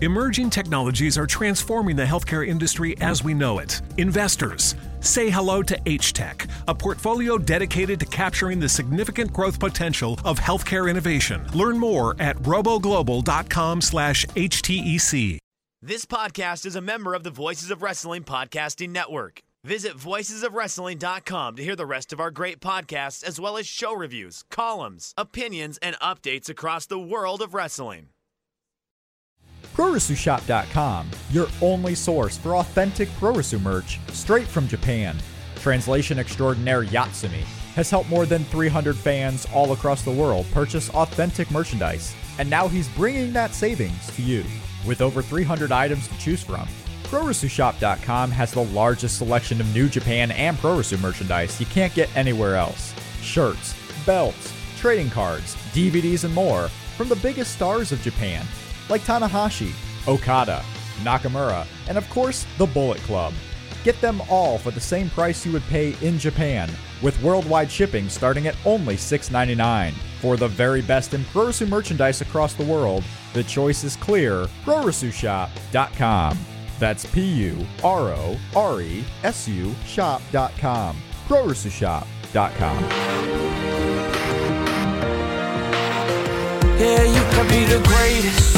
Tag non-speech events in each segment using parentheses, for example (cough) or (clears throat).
Emerging technologies are transforming the healthcare industry as we know it. Investors, say hello to H-Tech, a portfolio dedicated to capturing the significant growth potential of healthcare innovation. Learn more at roboglobal.com/htec. This podcast is a member of the Voices of Wrestling podcasting network. Visit voicesofwrestling.com to hear the rest of our great podcasts as well as show reviews, columns, opinions, and updates across the world of wrestling. PuroresuShop.com, your only source for authentic Puroresu merch straight from Japan. Translation extraordinaire Yatsumi has helped more than 300 fans all across the world purchase authentic merchandise, and now he's bringing that savings to you. With over 300 items to choose from, PuroresuShop.com has the largest selection of New Japan and Puroresu merchandise you can't get anywhere else. Shirts, belts, trading cards, DVDs, and more from the biggest stars of Japan like Tanahashi, Okada, Nakamura, and of course, the Bullet Club. Get them all for the same price you would pay in Japan, with worldwide shipping starting at only $6.99. For the very best in Puroresu merchandise across the world, the choice is clear PuroresuShop.com. That's P U R O R E S U shop.com. PuroresuShop.com. Yeah, you can be the greatest,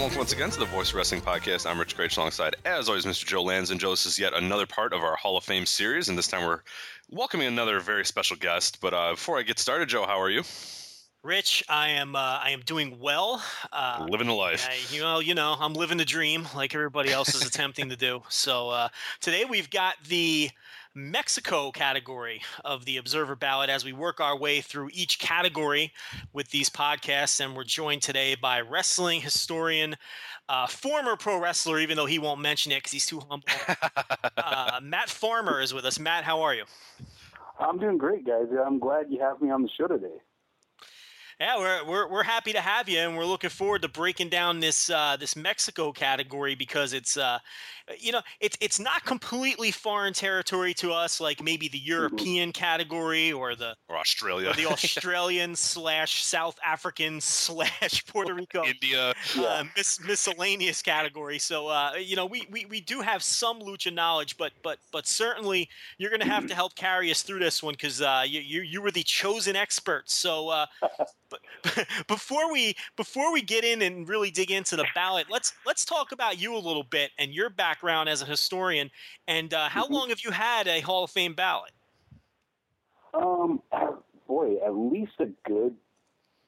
Welcome once again to the Voice Wrestling Podcast. I'm Rich Kraetsch alongside, as always, Mr. Joe Lanza. And Joe, this is yet another part of our Hall of Fame series, and this time we're welcoming another very special guest. But uh, before I get started, Joe, how are you? Rich, I am uh, I am doing well. Uh, Living the life. I, you know, you know, I'm living the dream like everybody else is attempting to do. So uh, today we've got the Mexico category of the Observer Ballot as we work our way through each category with these podcasts, and we're joined today by wrestling historian, uh, former pro wrestler, even though he won't mention it because he's too humble. (laughs) uh, Matt Farmer is with us. Matt, how are you? I'm doing great, guys. I'm glad you have me on the show today. Yeah, we're, we're we're happy to have you, and we're looking forward to breaking down this uh, this Mexico category because it's uh, you know it's it's not completely foreign territory to us, like maybe the European category or the Or Australia, or the (laughs) Australian slash South African slash (laughs) Puerto Rico India. uh, mis- miscellaneous category. So uh, you know, we, we we do have some lucha knowledge, but but but certainly you're going to have to help carry us through this one because uh, you, you you were the chosen expert. So. Uh, (laughs) but before we before we get in and really dig into the ballot, let's let's talk about you a little bit and your background as a historian. And uh, how long have you had a Hall of Fame ballot? Um, (clears throat) boy, at least a good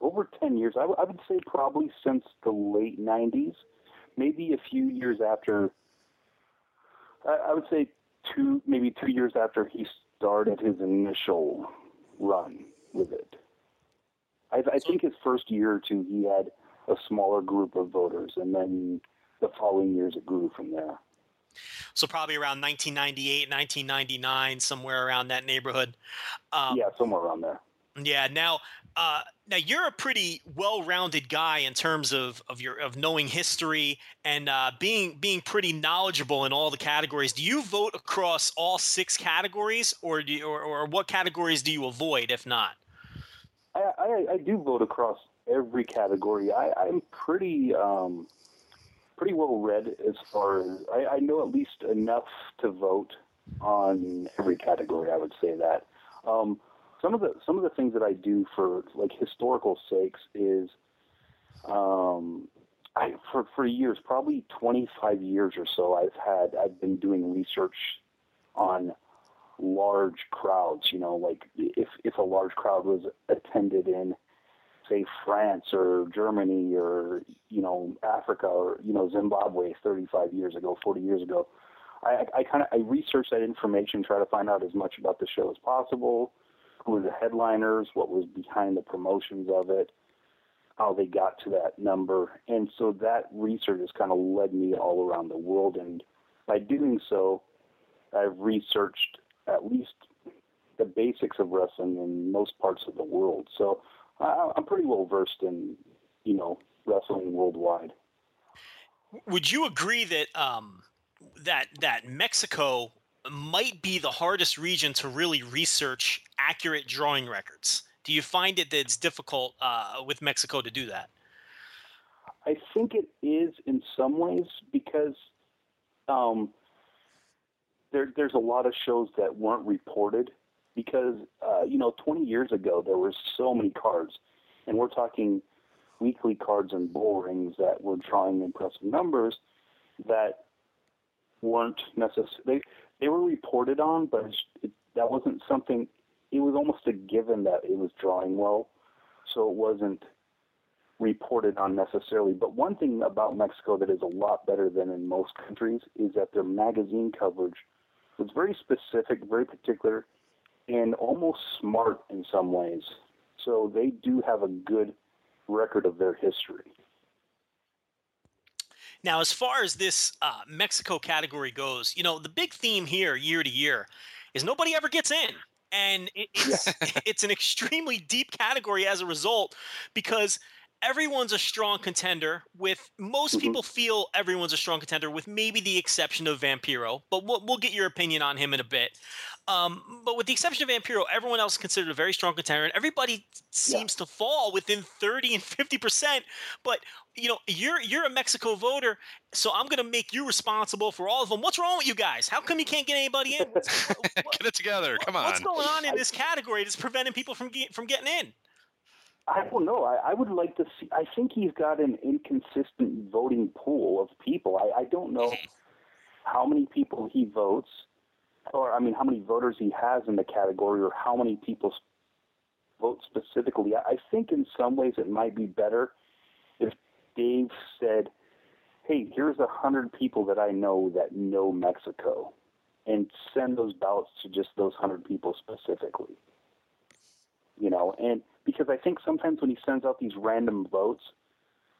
over ten years. I, w- I would say probably since the late '90s, maybe a few years after. I, I would say two, maybe two years after he started his initial run with it. I, I think his first year or two, he had a smaller group of voters, and then the following years it grew from there. So probably around 1998, 1999, somewhere around that neighborhood. Um, yeah, somewhere around there. Yeah. Now, uh, now you're a pretty well-rounded guy in terms of, of your of knowing history and uh, being being pretty knowledgeable in all the categories. Do you vote across all six categories, or do you, or, or what categories do you avoid if not? I, I, I do vote across every category. I, I'm pretty um, pretty well read as far as I, I know at least enough to vote on every category. I would say that. Um, some of the some of the things that I do for like historical sakes is um, I for for years, probably 25 years or so, I've had I've been doing research on large crowds. You know, like if if a large crowd was attended in, say, France or Germany or you know Africa or you know Zimbabwe 35 years ago, 40 years ago. I, I kind of I researched that information, try to find out as much about the show as possible. Who were the headliners? What was behind the promotions of it? how they got to that number. And so that research has kind of led me all around the world. And by doing so, I've researched at least the basics of wrestling in most parts of the world. So I'm pretty well versed in, you know, wrestling worldwide. Would you agree that um, that that Mexico might be the hardest region to really research accurate drawing records? Do you find it that it's difficult uh, with Mexico to do that? I think it is in some ways because um, there, there's a lot of shows that weren't reported because uh, you know 20 years ago there were so many cards, and we're talking weekly cards and bull rings that were drawing impressive numbers that weren't necessarily they, they were reported on, but it, that wasn't something it was almost a given that it was drawing well, so it wasn't reported on necessarily. But one thing about Mexico that is a lot better than in most countries is that their magazine coverage was very specific, very particular, and almost smart in some ways. So they do have a good record of their history. Now, as far as this uh, Mexico category goes, you know, the big theme here year to year is nobody ever gets in and it, (laughs) it's yeah. (laughs) it's an extremely deep category as a result because everyone's a strong contender with most mm-hmm. people feel everyone's a strong contender with maybe the exception of vampiro but we'll, we'll get your opinion on him in a bit um, but with the exception of vampiro everyone else is considered a very strong contender and everybody seems yeah. to fall within 30 and 50 percent but you know you're you're a mexico voter so i'm going to make you responsible for all of them what's wrong with you guys how come you can't get anybody in (laughs) get it together come on what's going on in this category that's preventing people from get, from getting in I don't know. I, I would like to see. I think he's got an inconsistent voting pool of people. I, I don't know how many people he votes, or I mean, how many voters he has in the category, or how many people vote specifically. I, think in some ways it might be better if Dave said, "Hey, here's a hundred people that I know that know Mexico," and send those ballots to just those hundred people specifically. You know, and because I think sometimes when he sends out these random votes,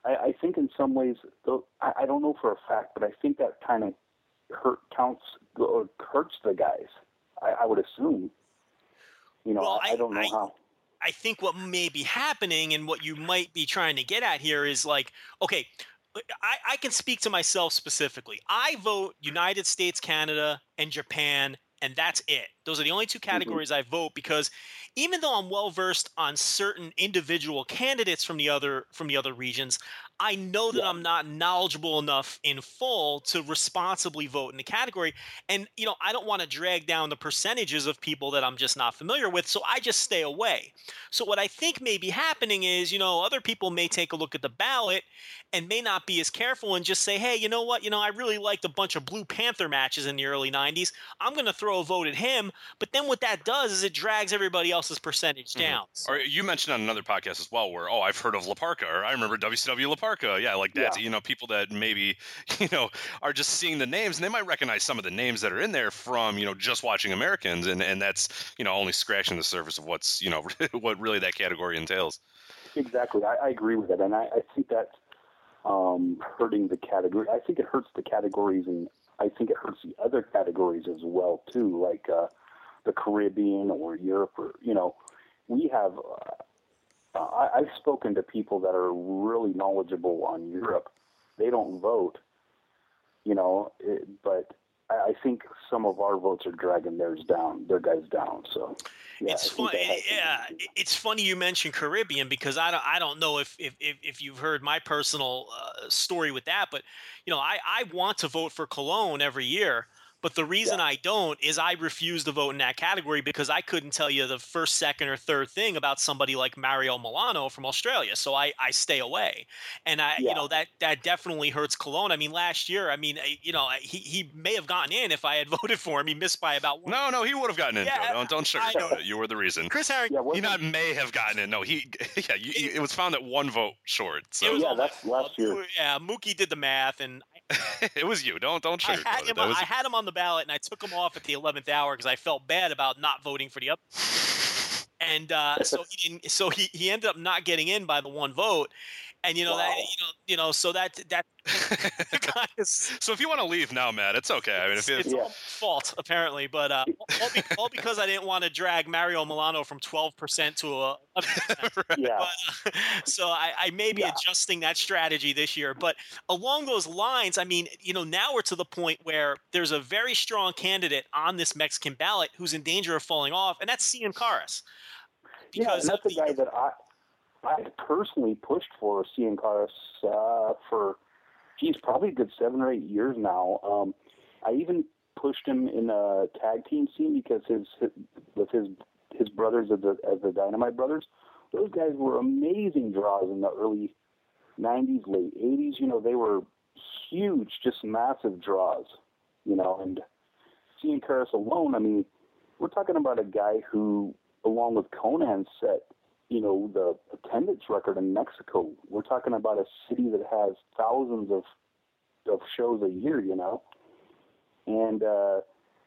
I, think in some ways, though, I don't know for a fact, but I think that kind of hurt counts or hurts the guys. I, I would assume. You know, well, I, I, don't know I, how. I think what may be happening and what you might be trying to get at here is like, okay, I, I can speak to myself specifically. I vote United States, Canada, and Japan, and that's it. Those are the only two mm-hmm. categories mm-hmm. I vote because even though I'm well versed on certain individual candidates from the other from the other regions, I know that yeah. I'm not knowledgeable enough in full to responsibly vote in the category. And, you know, I don't want to drag down the percentages of people that I'm just not familiar with. So I just stay away. So what I think may be happening is, you know, other people may take a look at the ballot and may not be as careful and just say, hey, you know what? You know, I really liked a bunch of Blue Panther matches in the early 90s. I'm going to throw a vote at him. But then what that does is it drags everybody else's percentage mm-hmm. down. Or you mentioned on another podcast as well where, oh, I've heard of La Parka, or I remember WCW La Parka. Yeah, like that. Yeah. You know, people that maybe, (laughs) you know, are just seeing the names and they might recognize some of the names that are in there from, you know, just watching Americans. And, and that's, you know, only scratching the surface of what's, you know, (laughs) what really that category entails. Exactly. I, I agree with that, And I, I think that's um, hurting the category. I think it hurts the categories, and I think it hurts the other categories as well too, like uh, the Caribbean or Europe, or you know, we have. Uh, I, I've spoken to people that are really knowledgeable on Europe. They don't vote, you know, it, but I think some of our votes are dragging theirs down, their guys down. So yeah, it's funny. Yeah, it's funny you mentioned Caribbean because I don't I don't know if if if, if you've heard my personal uh, story with that, but you know I I want to vote for Colon every year but the reason yeah. I don't is I refuse to vote in that category because I couldn't tell you the first, second, or third thing about somebody like Mario Milano from Australia. So I, I stay away. And I, yeah. you know, that that definitely hurts Colon. I mean, last year, I mean, eh, you know, he, he may have gotten in if I had (laughs) voted for him. He missed by about one. No, no, he would have gotten in. Yeah, Don't don't sugarcoat it. You were the reason. Chris Harrington. Yeah, he not may have gotten in. No, he (laughs) yeah, you, it, it was found that one vote short. So yeah, that's last year. Yeah, Mookie did the math, and (laughs) it was you. Don't don't sugarcoat I had, him, was... I had him on the ballot, and I took him off at the eleventh hour because I felt bad about not voting for the up. (laughs) and uh, so he didn't, so he, he ended up not getting in by the one vote and you know wow. that you know you know so that that (laughs) (laughs) so if you want to leave now matt it's okay i mean if it's, it's yeah. fault apparently but uh, all, be, all, because i didn't want to drag mario milano from 12% to a, a (laughs) yeah. But, uh, so i, I may be yeah. adjusting that strategy this year but along those lines i mean you know now we're to the point where there's a very strong candidate on this mexican ballot who's in danger of falling off and that's Cien Caras. yeah, and that's the, guy that I I personally pushed for Cien Caras uh, for, geez, probably a good seven or eight years now. Um, I even pushed him in a tag team scene because his, his with his his brothers as the as the Dynamite Brothers, those guys were amazing draws in the early '90s, late '80s. You know, they were huge, just massive draws. You know, and Cien Caras alone, I mean, we're talking about a guy who, along with Konnan, set you know, the attendance record in Mexico. We're talking about a city that has thousands of of shows a year, you know, and uh,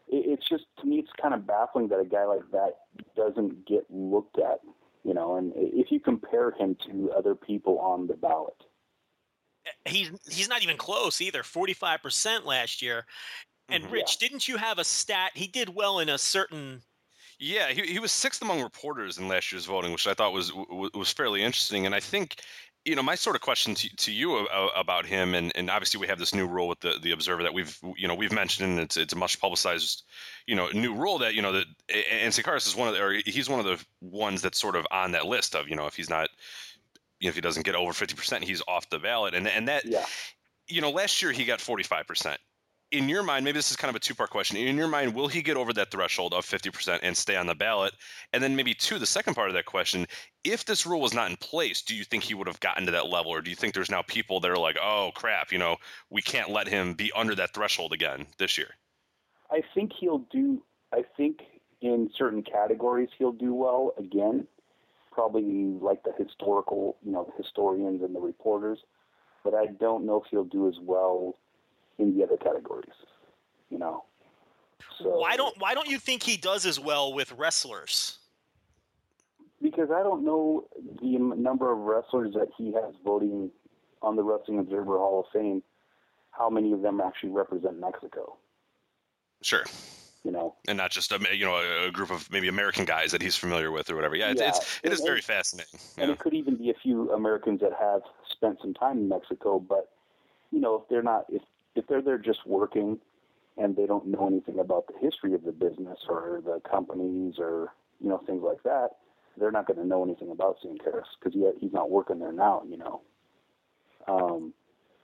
it, it's just to me, it's kind of baffling that a guy like that doesn't get looked at, you know. And if you compare him to other people on the ballot, he's he's not even close either. Forty five percent last year. And mm-hmm. Rich, yeah. didn't you have a stat? He did well in a certain yeah, he, he was sixth among reporters in last year's voting, which I thought was was fairly interesting. And I think, you know, my sort of question to, to you about him, and, and obviously we have this new rule with the, the Observer that we've you know we've mentioned, and it's it's a much publicized, you know, new rule that you know that and Cien Caras is one of the, or he's one of the ones that's sort of on that list of you know if he's not, you know, if he doesn't get over fifty percent, he's off the ballot, and and that. Yeah. You know, last year he got 45% in your mind, maybe this is kind of a two part question. In your mind, will he get over that threshold of 50% and stay on the ballot? And then maybe two, the second part of that question, if this rule was not in place, do you think he would have gotten to that level? Or do you think there's now people that are like, oh crap, you know, we can't let him be under that threshold again this year? I think he'll do, I think in certain categories he'll do well again, probably like the historical, you know, the historians and the reporters. But I don't know if he'll do as well in the other categories. You know. So, why don't Why don't you think he does as well with wrestlers? Because I don't know the number of wrestlers that he has voting on the Wrestling Observer Hall of Fame. How many of them actually represent Mexico? Sure. You know, and not just a you know a, group of maybe American guys that he's familiar with or whatever. Yeah, it's, yeah. it's it is very fascinating. And it could even be a few Americans that have spent some time in Mexico, but you know if they're not if if they're there just working and they don't know anything about the history of the business or the companies or you know things like that, they're not going to know anything about Cien Caras because he, he's not working there now. You know. Um,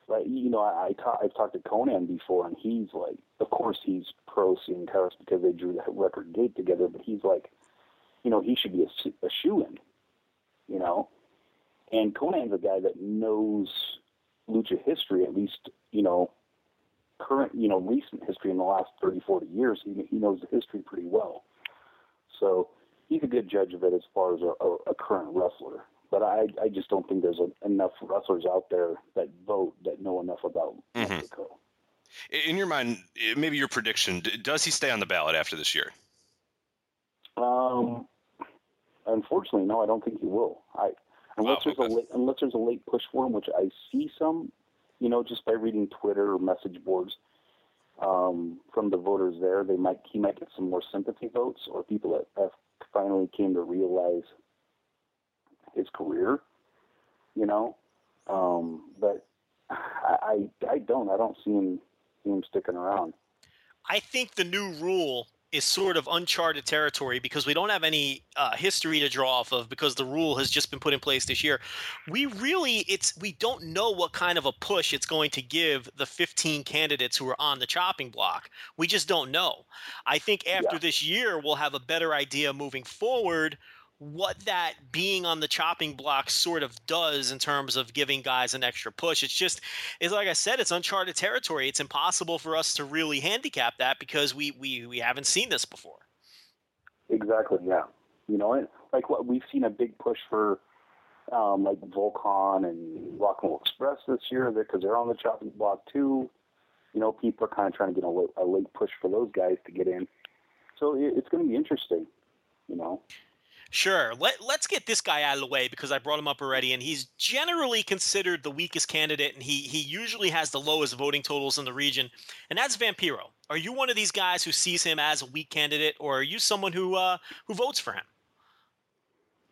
but you know, I, I ta- I've talked to Konnan before, and he's like, of course he's pro Cien Caras because they drew the record date together. But he's like, you know, he should be a, a shoe in. You know, and Konnan's a guy that knows lucha history, at least you know current, you know, recent history in the last 30, 40 years. He, he knows the history pretty well. So he's a good judge of it as far as a, a, a current wrestler. But I, I just don't think there's a, enough wrestlers out there that vote that know enough about mm-hmm. Mexico. In your mind, maybe your prediction, does he stay on the ballot after this year? Um, unfortunately, no, I don't think he will. I unless oh, there's a late, unless there's a late push for him, which I see some you know, just by reading Twitter or message boards um, from the voters there, they might he might get some more sympathy votes or people that have finally came to realize his career. You know, um, but I, I I don't I don't see him see him sticking around. I think the new rule is sort of uncharted territory because we don't have any uh, history to draw off of because the rule has just been put in place this year. We really it's we don't know what kind of a push it's going to give the 15 candidates who are on the chopping block. We just don't know. I think after yeah. this year we'll have a better idea moving forward what that being on the chopping block sort of does in terms of giving guys an extra push. It's just, it's like I said, it's uncharted territory. It's impossible for us to really handicap that because we we we haven't seen this before. Exactly. Yeah. You know, like what we've seen a big push for, um, like Volk Han and Rock and Roll Express this year because they're on the chopping block too. You know, people are kind of trying to get a, a late push for those guys to get in. So it, it's going to be interesting. You know. Sure. Let, let's get this guy out of the way because I brought him up already, and he's generally considered the weakest candidate, and he, he usually has the lowest voting totals in the region, and that's Vampiro. Are you one of these guys who sees him as a weak candidate, or are you someone who uh, who votes for him?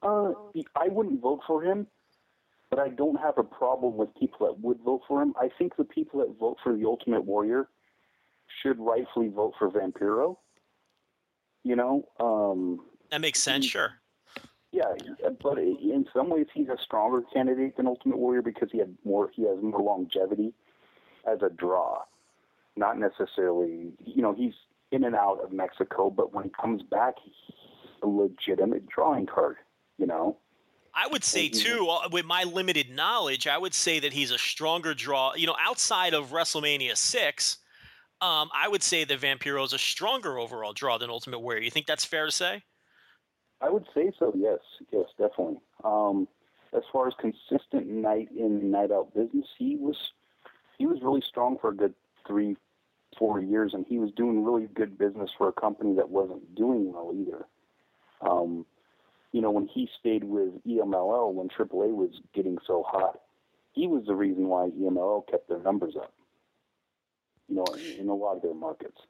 Uh, I wouldn't vote for him, but I don't have a problem with people that would vote for him. I think the people that vote for the Ultimate Warrior should rightfully vote for Vampiro. You know, um, that makes sense. Sure. Yeah, but in some ways he's a stronger candidate than Ultimate Warrior because he had more. He has more longevity as a draw. Not necessarily, you know, he's in and out of Mexico, but when he comes back, he's a legitimate drawing card. You know. I would say too, uh, with my limited knowledge, I would say that he's a stronger draw. You know, outside of WrestleMania six, um, I would say that Vampiro is a stronger overall draw than Ultimate Warrior. You think that's fair to say? I would say so. Yes, yes, definitely. Um, as far as consistent night in night out business, he was he was really strong for a good three, four years, and he was doing really good business for a company that wasn't doing well either. Um, you know, when he stayed with EMLL when AAA was getting so hot, he was the reason why EMLL kept their numbers up. You know, in, in a lot of their markets.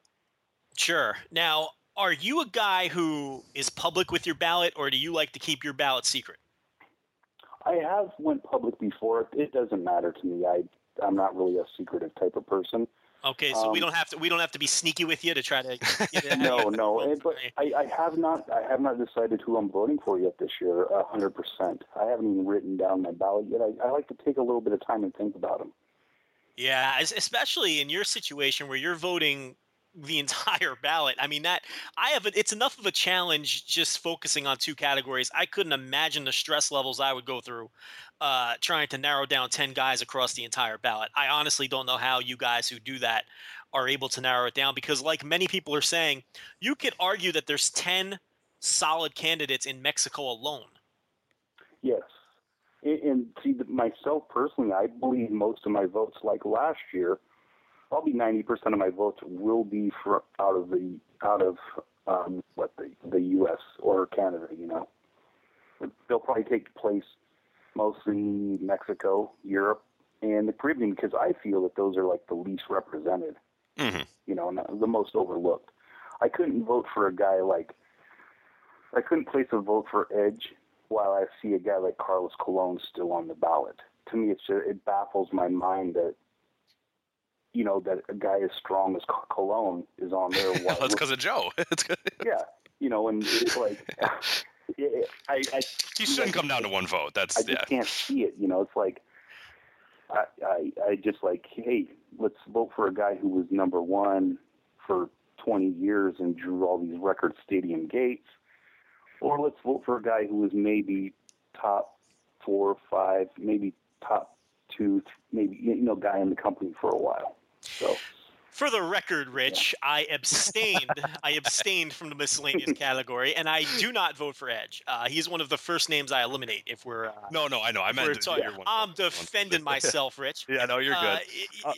Sure. Now, are you a guy who is public with your ballot, or do you like to keep your ballot secret? I have went public before. It doesn't matter to me. I I'm not really a secretive type of person. Okay, so um, we don't have to we don't have to be sneaky with you to try to. (laughs) no, no, and, but I, I have not I have not decided who I'm voting for yet this year. Hundred percent. I haven't even written down my ballot yet. I, I like to take a little bit of time and think about them. Yeah, especially in your situation where you're voting the entire ballot. I mean that I have it's enough of a challenge just focusing on two categories. I couldn't imagine the stress levels I would go through uh, trying to narrow down 10 guys across the entire ballot. I honestly don't know how you guys who do that are able to narrow it down because like many people are saying, you could argue that there's 10 solid candidates in Mexico alone. Yes. And see, myself personally, I believe most of my votes, like last year, probably 90% of my votes will be for out of the out of um, what the the U.S. or Canada. You know, they'll probably take place mostly Mexico, Europe, and the Caribbean because I feel that those are like the least represented. Mm-hmm. You know, the most overlooked. I couldn't vote for a guy like I couldn't place a vote for Edge while I see a guy like Carlos Colon still on the ballot. To me, it's just, it baffles my mind that you know that a guy as strong as Colon is on there. (laughs) Well, that's because of Joe. (laughs) yeah, you know, and it's like (laughs) I, I you shouldn't come down to one vote. That's I just yeah. can't see it. You know, it's like I, I I just like hey, let's vote for a guy who was number one for 20 years and drew all these record stadium gates, or let's vote for a guy who was maybe top four, or five, maybe top two, maybe you know, guy in the company for a while. So. For the record, Rich, yeah. I abstained. I abstained from the miscellaneous category, and I do not vote for Edge. Uh, he's one of the first names I eliminate if we're. Uh, no, no, I know. I meant. Yeah. I'm defending myself, Rich. (laughs) yeah, no, you're good. Uh,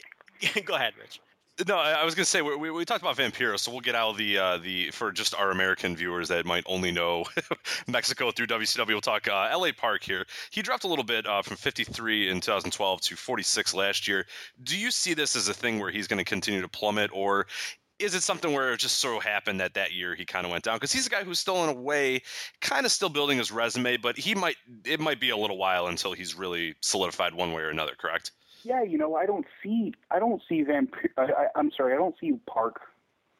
(laughs) go ahead, Rich. No, I was going to say we, we, talked about Vampiro, so we'll get out of the uh, the for just our American viewers that might only know (laughs) Mexico through WCW. We'll talk uh, L.A. Park here. He dropped a little bit uh, from 53 in 2012 to 46 last year. Do you see this as a thing where he's going to continue to plummet, or is it something where it just so happened that that year he kind of went down? Because he's a guy who's still in a way kind of still building his resume, but he might it might be a little while until he's really solidified one way or another. Correct? Yeah, you know, I don't see, I don't see Van. I, I, I'm sorry, I don't see Park.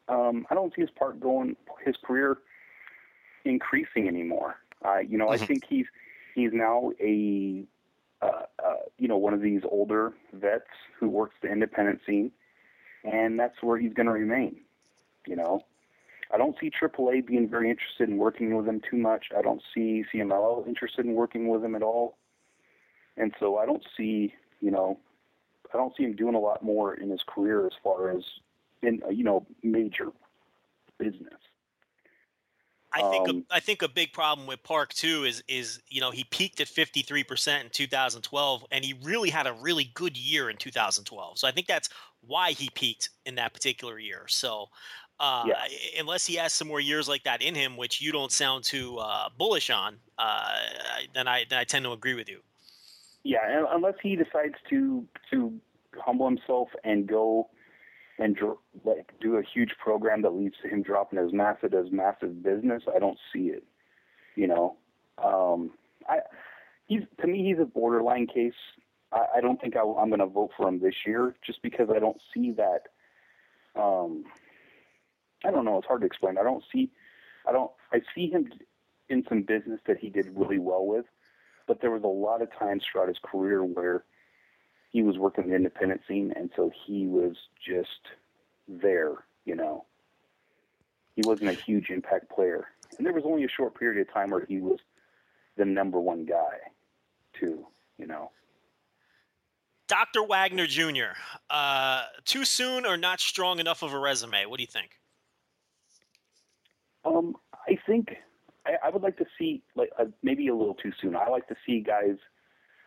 Um, I don't see his Park going, his career increasing anymore. Uh, you know, mm-hmm. I think he's he's now a uh, uh, you know one of these older vets who works the independent scene, and that's where he's going to remain. You know, I don't see AAA being very interested in working with him too much. I don't see CMLL interested in working with him at all, and so I don't see you know I don't see him doing a lot more in his career as far as in you know major business. I think um, a, I think a big problem with Park too is is you know he peaked at 53% in 2012 and he really had a really good year in 2012. So I think that's why he peaked in that particular year. So Uh, Yeah. Unless he has some more years like that in him, which you don't sound too uh, bullish on, uh, then I then I tend to agree with you. Yeah, unless he decides to to humble himself and go and dr- like do a huge program that leads to him dropping his massive as massive business, I don't see it. You know, um, I he's to me he's a borderline case. I, I don't think I, I'm going to vote for him this year just because I don't see that. Um, I don't know. It's hard to explain. I don't see. I don't. I see him in some business that he did really well with but there was a lot of times throughout his career where he was working in the independent scene, and so he was just there, you know. He wasn't a huge impact player, and there was only a short period of time where he was the number one guy, too, you know. Dr. Wagner Jr. Uh, too soon or not strong enough of a resume? What do you think? Um, I think I, I would like to see like uh, maybe a little too soon. I like to see guys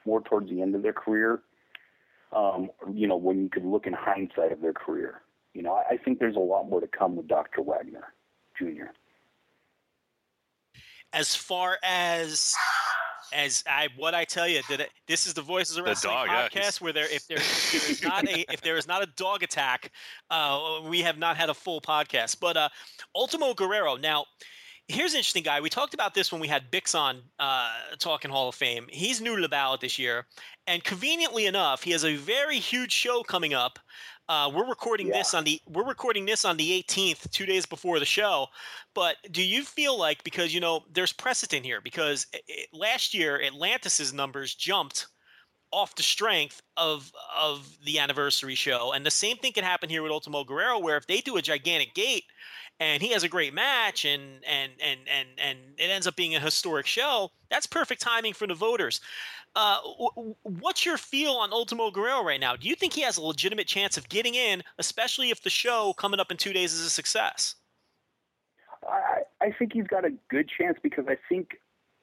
more towards the end of their career. Um, you know, when you could look in hindsight of their career. You know, I, I think there's a lot more to come with Dr. Wagner Jr. As far as as I what I tell you that it, this is the Voices of The Wrestling dog, podcast he's- where there if there, if there is not a if there is not a dog attack, uh, we have not had a full podcast. But uh, Ultimo Guerrero now. Here's an interesting guy. We talked about this when we had Bix on uh, talking Hall of Fame. He's new to the ballot this year, and conveniently enough, he has a very huge show coming up. Uh, we're recording this on the we're recording this on the 18th, two days before the show. But do you feel like because you know there's precedent here because i i last year Atlantis's numbers jumped off the strength of of the anniversary show, and the same thing can happen here with Ultimo Guerrero, where if they do a gigantic gate and he has a great match and and and and and it ends up being a historic show, that's perfect timing for the voters. Uh, what's your feel on Ultimo Guerrero right now? Do you think he has a legitimate chance of getting in, especially if the show coming up in two days is a success? I, I think he's got a good chance because I think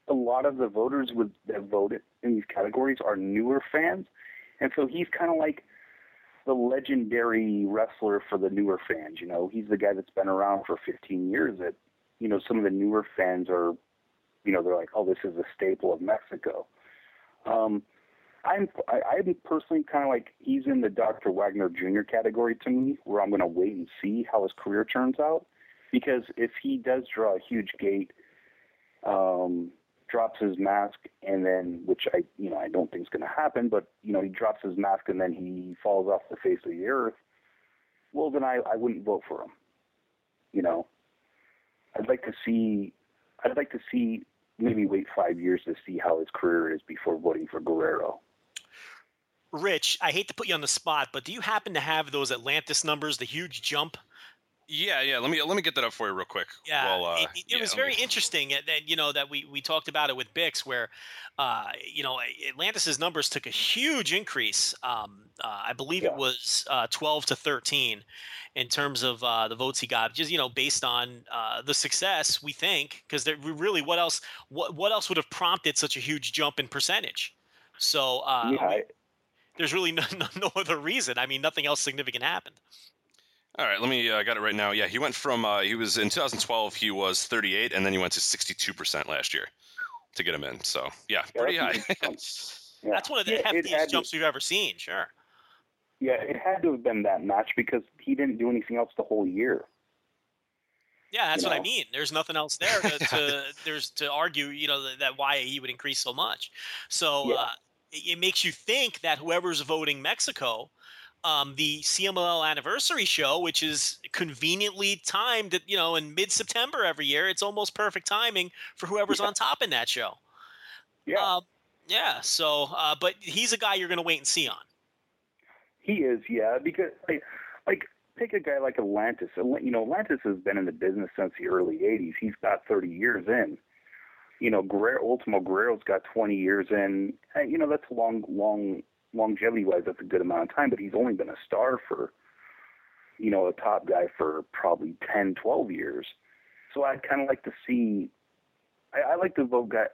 a lot of the voters that voted in these categories are newer fans, and so he's kind of like the legendary wrestler for the newer fans. You know, he's the guy that's been around for 15 years. That you know, some of the newer fans are, you know, they're like, oh, this is a staple of Mexico. Um, I'm I, I'm personally kind of like he's in the Dr. Wagner Jr. category to me, where I'm going to wait and see how his career turns out, because if he does draw a huge gate, um, drops his mask, and then which I you know I don't think is going to happen, but you know he drops his mask and then he falls off the face of the earth. Well, then I I wouldn't vote for him. You know, I'd like to see I'd like to see maybe wait five years to see how his career is before voting for Guerrero. Rich, I hate to put you on the spot, but do you happen to have those Atlantis numbers, the huge jump? Yeah, yeah. Let me let me get that up for you real quick. Yeah, Well, uh, it, it yeah, was let me- very interesting that, that you know that we we talked about it with Bix, where uh, you know Atlantis's numbers took a huge increase. Um, uh, I believe it was uh, twelve to thirteen in terms of uh, the votes he got, just you know based on uh, the success we think, because really what else what what else would have prompted such a huge jump in percentage? So uh, yeah, I, there's really no, (laughs) no, no other reason. I mean, nothing else significant happened. All right, let me. uh, I got it right now. Yeah, he went from. Uh, he was in 2012. He was 38, and then he went to 62 percent last year to get him in. So yeah, Yeah, pretty that's high. (laughs) yeah. That's one of the Yeah, heftiest had to- jumps we've ever seen. Sure. Yeah, it had to have been that match because he didn't do anything else the whole year. Yeah, that's you what I mean. There's nothing else there to, to (laughs) there's to argue, you know, that, that why he would increase so much. So Yeah. uh, it, it makes you think that whoever's voting Mexico, um, the CMLL anniversary show, which is conveniently timed, at, you know, in mid-September every year, it's almost perfect timing for whoever's Yeah. on top in that show. Yeah, Uh, yeah. So, uh, but he's a guy you're going to wait and see on. he is. Yeah, because like, like take a guy like Atlantis. You know, Atlantis has been in the business since the early '80s. He's got 30 years in. You know, Guerrero, Ultimo Guerrero's got 20 years in. You know, that's a long, long longevity wise. That's a good amount of time. But he's only been a star for, you know, a top guy for probably 10, 12 years. So I'd kind of like to see. I, I like to vote guy,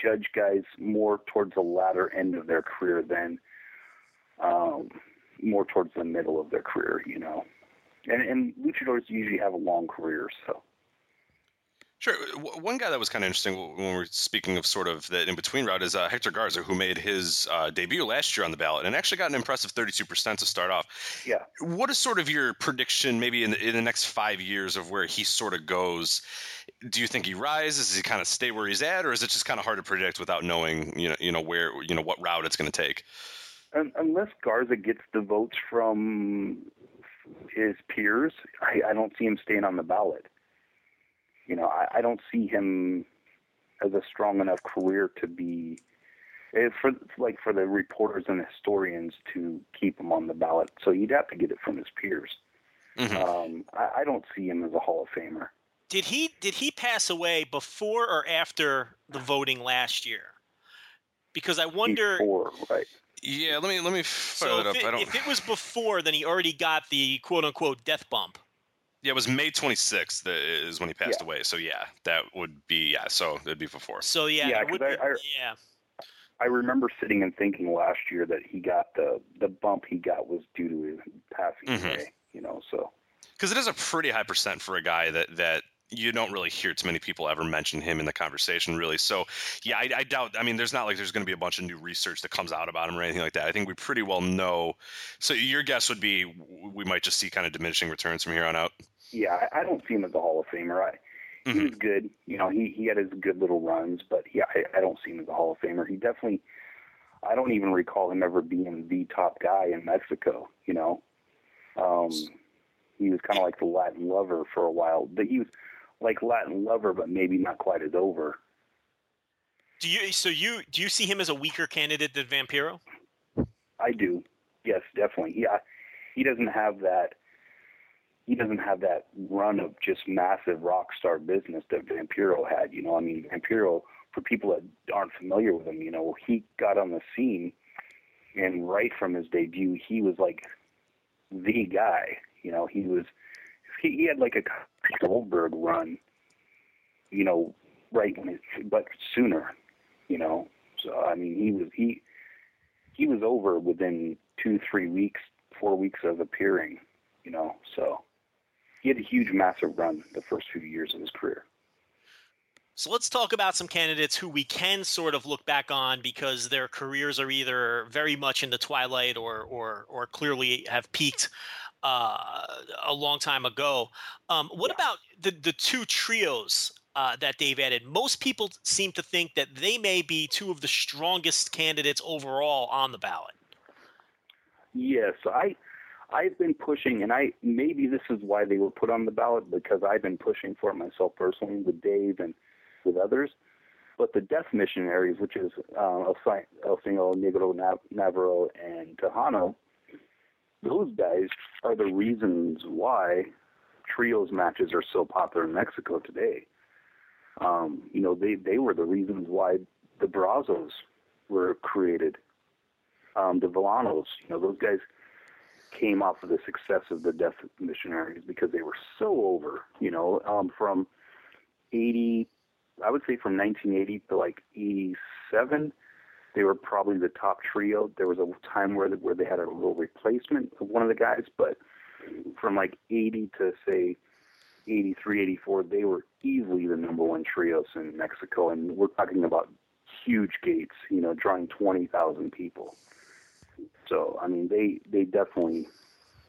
judge guys more towards the latter end of their career than um, more towards the middle of their career. You know, and and luchadors usually have a long career, so. Sure. One guy that was kind of interesting when we're speaking of sort of the in between route is uh, Hector Garza, who made his uh, debut last year on the ballot and actually got an impressive 32% to start off. Yeah. What is sort of your prediction, maybe in the, in the next five years, of where he sort of goes? Do you think he rises? Does he kind of stay where he's at, or is it just kind of hard to predict without knowing, you know, you know where, you know, what route it's going to take? Unless Garza gets the votes from his peers, I, I don't see him staying on the ballot you know, I, I don't see him as a strong enough career to be eh, for like for the reporters and historians to keep him on the ballot. So you'd have to get it from his peers. Mm-hmm. Um, I, I don't see him as a Hall of Famer. Did he did he pass away before or after the voting last year? Because I wonder. Before, right. Yeah, let me let me fire so that up. It, I don't... If it was before, then he already got the quote unquote death bump. Yeah, it was May 26th that is when he passed yeah. away. So yeah, that would be yeah. So it'd be before. So yeah, yeah, would, I, I, yeah. I remember sitting and thinking last year that he got the the bump he got was due to his passing mm-hmm. away. You know, so because it is a pretty high percent for a guy that that you don't really hear too many people ever mention him in the conversation, really. So, yeah, I, I doubt. I mean, there's not like there's going to be a bunch of new research that comes out about him or anything like that. I think we pretty well know. So, your guess would be we might just see kind of diminishing returns from here on out. Yeah, I, don't see him as a Hall of Famer. I, mm-hmm. He was good. You know, he he had his good little runs, but yeah, I, I don't see him as a Hall of Famer. He definitely. I don't even recall him ever being the top guy in Mexico. You know, um, he was kind of like the Latin lover for a while. But he was like Latin lover, but maybe not quite as over. Do you so you do you see him as a weaker candidate than Vampiro? I do. Yes, definitely. Yeah, uh, he doesn't have that. He doesn't have that run of just massive rock star business that Vampiro had. You know, I mean, Vampiro. For people that aren't familiar with him, you know, he got on the scene, and right from his debut, he was like the guy. You know, he was he, he had like a Goldberg run, you know, right when it, but sooner, you know. So I mean, he was he he was over within two, three weeks, four weeks of appearing, you know. So he had a huge, massive run the first few years of his career. So let's talk about some candidates who we can sort of look back on because their careers are either very much in the twilight or or or clearly have peaked uh, a long time ago. Um, what about the the two trios uh, that they've added? Most people seem to think that they may be two of the strongest candidates overall on the ballot. Yes, I I've been pushing, and I maybe this is why they were put on the ballot because I've been pushing for it myself personally with Dave and with others. But the Death Missionaries, which is uh, El, Signo Negro Navarro and Texano, those guys are the reasons why trios matches are so popular in Mexico today. Um, you know, they they were the reasons why the Brazos were created. Um, the Villanos, you know, those guys came off of the success of the Death Missionaries because they were so over. You know, um, from eighty, I would say from 1980 to like 87 they were probably the top trio. There was a time where where they had a little replacement of one of the guys, but from like 80 to say 83, 84, they were easily the number one trios in Mexico, and we're talking about huge gates, you know, drawing 20,000 people. So, I mean, they they definitely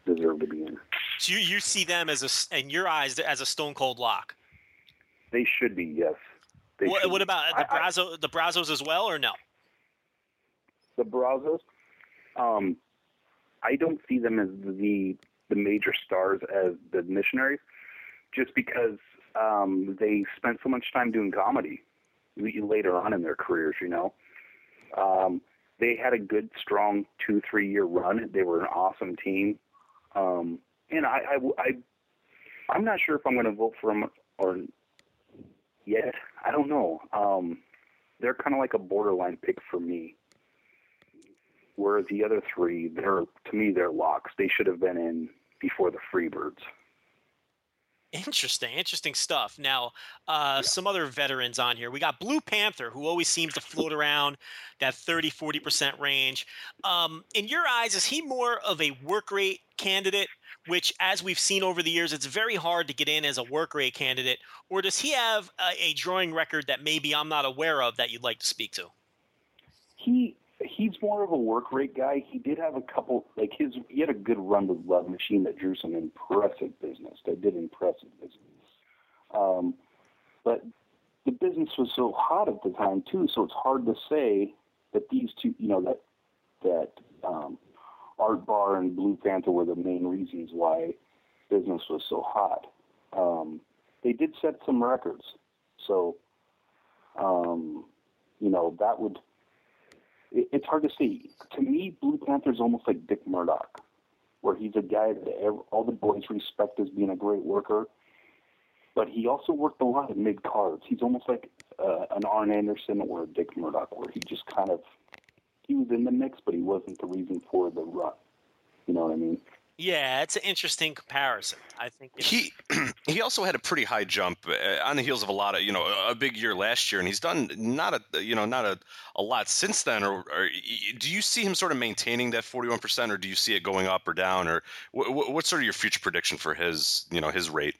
deserve to be in. So you you see them as a in your eyes as a stone cold lock. They should be, yes. What, what, about the Brazo, the Brazos as well, or no? The Brazos. Um, I don't see them as the the major stars as the missionaries, just because um, they spent so much time doing comedy later on in their careers. You know, um, they had a good, strong two three year run. They were an awesome team, um, and I, I, I I'm not sure if I'm going to vote for them or yet. I don't know. Um, they're kind of like a borderline pick for me where the other three, they're to me, they're locks. They should have been in before the Freebirds. Interesting, interesting stuff. Now, uh, yeah. some other veterans on here. We got Blue Panther, who always seems to float around that 30, 40% range. Um, in your eyes, is he more of a work rate candidate which, as we've seen over the years, it's very hard to get in as a work rate candidate? Or does he have a, a drawing record that maybe I'm not aware of that you'd like to speak to? He he's more of a work rate guy. He did have a couple like his he had a good run with Love Machine that drew some impressive business. That did impressive business. Um, but the business was so hot at the time too, so it's hard to say that these two, you know, that that um, Art Barr and Blue Panther were the main reasons why business was so hot. Um, they did set some records, so um, you know that would. It, it's hard to see. To me, Blue Panther is almost like Dick Murdoch, where he's a guy that all the boys respect as being a great worker, but he also worked a lot of mid cards. He's almost like uh, an Arn Anderson or a Dick Murdoch, where he just kind of he was in the mix, but he wasn't the reason for the run. You know what I mean? Yeah, it's an interesting comparison. I think he (clears throat) he also had a pretty high jump uh, on the heels of a lot of you know a big year last year, and he's done not a you know not a, a lot since then. Or, or do you see him sort of maintaining that forty one percent, or do you see it going up or down, or what, what's sort of your future prediction for his you know his rate?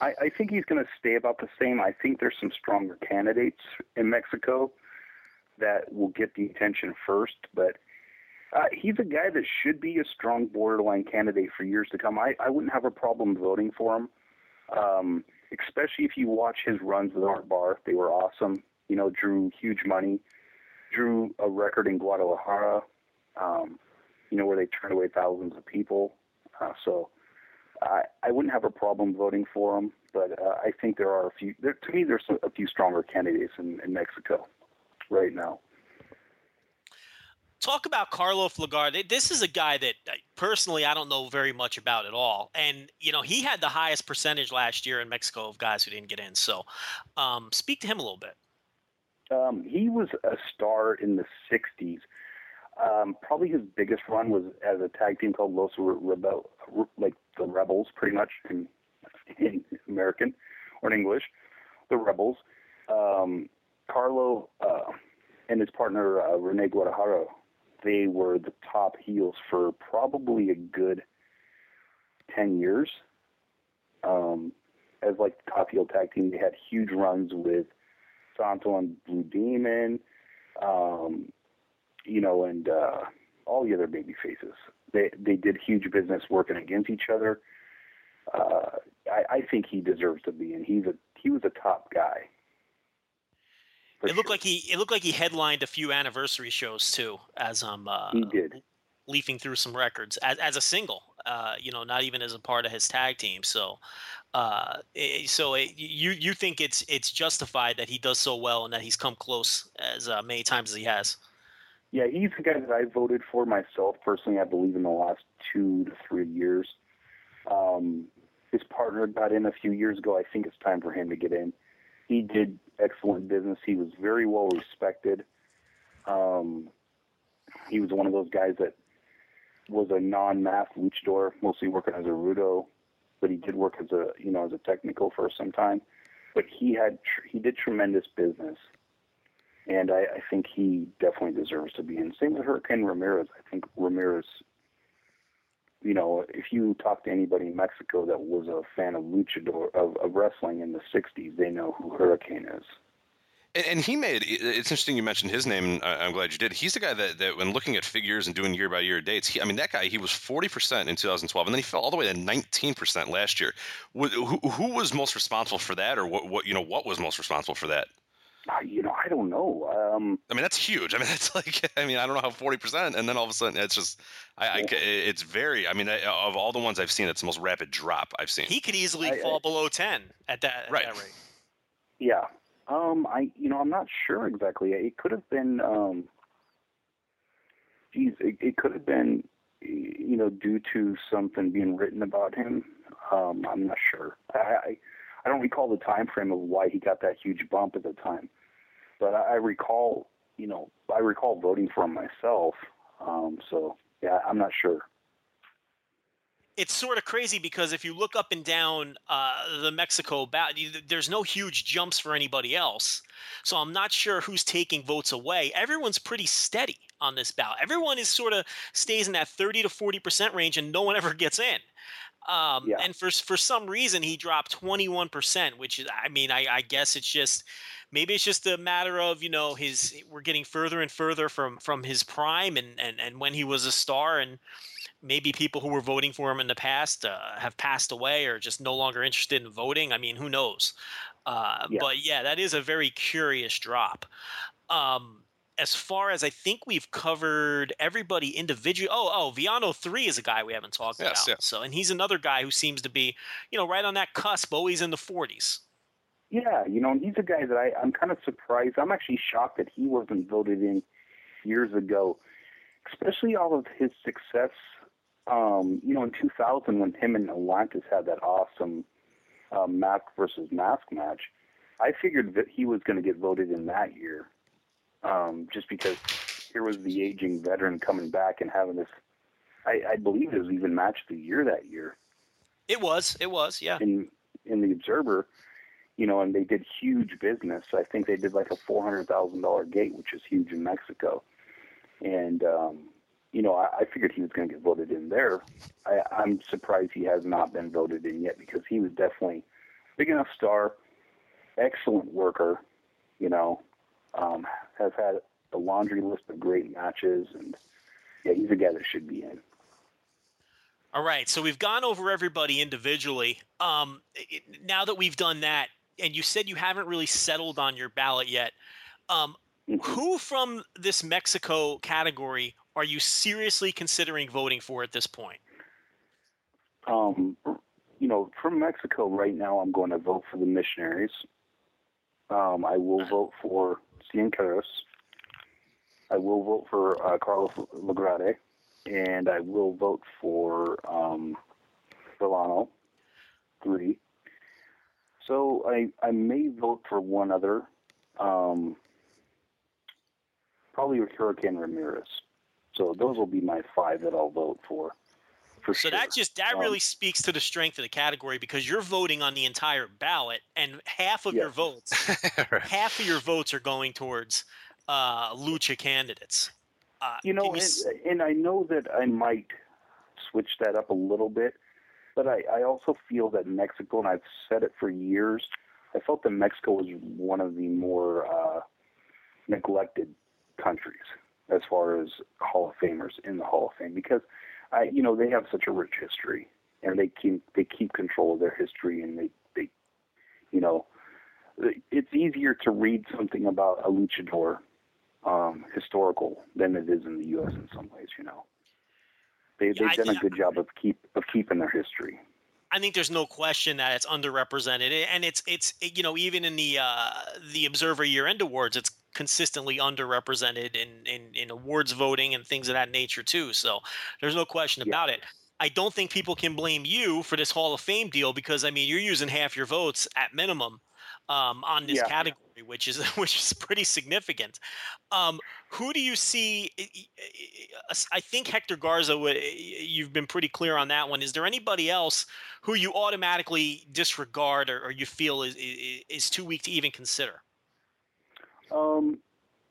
I, I think he's going to stay about the same. I think there's some stronger candidates in Mexico that will get the attention first, but uh, he's a guy that should be a strong borderline candidate for years to come. I, I wouldn't have a problem voting for him, um, especially if you watch his runs with Art Barr. They were awesome. You know, drew huge money, drew a record in Guadalajara. Um, you know, where they turned away thousands of people. Uh, so I, I wouldn't have a problem voting for him, but uh, I think there are a few. There, to me, there's a few stronger candidates in, in Mexico right now. Talk about Karloff Lagarde. This is a guy that personally I don't know very much about at all, and you know he had the highest percentage last year in Mexico of guys who didn't get in. So, um, speak to him a little bit. Um, he was a star in the '60s. Um, probably his biggest run was as a tag team called Los Rebeldes, like the Rebels, pretty much in, in American or in English, the Rebels. Um, Karloff uh, and his partner uh, Rene Guajardo, they were the top heels for probably a good ten years. Um, as like the top heel tag team, they had huge runs with Santo and Blue Demon, um, you know, and uh, all the other baby faces. They they did huge business working against each other. Uh, I, I think he deserves to be in. He's a he was a top guy. It looked sure. like he it looked like he headlined a few anniversary shows too, as um uh, he did leafing through some records as as a single. Uh, you know, not even as a part of his tag team. So, uh, it, so it, you you think it's it's justified that he does so well and that he's come close as uh, many times as he has. Yeah, he's the guy that I voted for myself personally. I believe in the last two to three years. Um, his partner got in a few years ago. I think it's time for him to get in. He did excellent business. He was very well respected. Um, he was one of those guys that was a non-math luchador, mostly working as a rudo, but he did work as a you know as a technical for some time. But he had tr- he did tremendous business, and I, I think he definitely deserves to be in. Same with Hurricane Ramirez. I think Ramirez you know, if you talk to anybody in Mexico that was a fan of luchador of, of wrestling in the '60s, they know who Hurricane is. And, and he made it's interesting you mentioned his name. I'm glad you did. He's the guy that, that when looking at figures and doing year by year dates, he, I mean, that guy he was 40 percent in 2012, and then he fell all the way to 19 percent last year. Who, who was most responsible for that, or what? What you know, what was most responsible for that? You know, I don't know. Um, I mean, that's huge. I mean, (laughs) that's like, I mean, I don't know how forty percent, and then all of a sudden, it's just, I, I, it's very. I mean, of all the ones I've seen, it's the most rapid drop I've seen. He could easily I, fall I, below ten at that, at right. that rate. Yeah. Um. I. You know, I'm not sure exactly. It could have been. Um. Geez, it, it could have been. You know, due to something being written about him. Um. I'm not sure. I. I I don't recall the time frame of why he got that huge bump at the time, but I, I recall, you know, I recall voting for him myself. Um, so yeah, I'm not sure. It's sort of crazy because if you look up and down uh, the Mexico ballot, there's no huge jumps for anybody else. So I'm not sure who's taking votes away. Everyone's pretty steady on this ballot. Everyone is sort of stays in that 30 to 40 percent range, and no one ever (laughs) gets in. Um, Yeah. And for for some reason, he dropped 21 percent, which is, I mean, I, I guess it's just maybe it's just a matter of you know his we're getting further and further from from his prime and and and when he was a star and maybe people who were voting for him in the past uh, have passed away or just no longer interested in voting. I mean, who knows? Uh, Yeah. But yeah, that is a very curious drop. Um, as far as I think we've covered everybody individually. Oh, oh, Villano three is a guy we haven't talked Yes, about. yeah. So, and he's another guy who seems to be, you know, right on that cusp, always in the forties. Yeah, you know, and he's a guy that I, I'm kind of surprised. I'm actually shocked that he wasn't voted in years ago, especially all of his success. Um, you know, in 2000 when him and Atlantis had that awesome uh, mask versus mask match, I figured that he was going to get voted in that year, um, just because here was the aging veteran coming back and having this. I, I believe it was even match of the year that year It was, it was, yeah. in in the Observer, you know, and they did huge business. I think they did like a four hundred thousand dollar gate, which is huge in Mexico. And um, you know, I, I figured he was going to get voted in there. I, I'm surprised he has not been voted in yet because he was definitely big enough star, excellent worker. You know, um, has had a laundry list of great matches, and yeah, he's a guy that should be in. All right, so we've gone over everybody individually. Um, it, now that we've done that, and you said you haven't really settled on your ballot yet, um, who from this Mexico category are you seriously considering voting for at this point? um, you know, from Mexico right now, I'm going to vote for the missionaries. Um, I will vote for Caras. I will vote for uh, Carlos Lagarde, and I will vote for um, Villano, three. So I I may vote for one other, um, probably Hurricane Ramirez. So those will be my five that I'll vote for. For So sure. that just that Um, really speaks to the strength of the category because you're voting on the entire ballot, and half of your Yes. votes, (laughs) half of your votes are going towards uh, lucha candidates. Uh, You know, can and, s- and I know that I might switch that up a little bit, but I, I also feel that Mexico, and I've said it for years, I felt that Mexico was one of the more uh, neglected countries as far as Hall of Famers in the Hall of Fame because I, you know, they have such a rich history and they keep they keep control of their history and they they, you know, it's easier to read something about a luchador um, historical than it is in the U.S. in some ways. You know, they, they've done a good job of keep of keeping their history. I think there's no question that it's underrepresented, and it's it's you know even in the uh, the Observer Year End Awards, it's consistently underrepresented in, in in awards voting and things of that nature too. So there's no question Yeah. about it. I don't think people can blame you for this Hall of Fame deal because I mean you're using half your votes at minimum um, on this Yeah. category, which is (laughs) which is pretty significant. Um, who do you see? I think Hector Garza. You've been pretty clear on that one. Is there anybody else who you automatically disregard or, or you feel is, is is too weak to even consider? Um,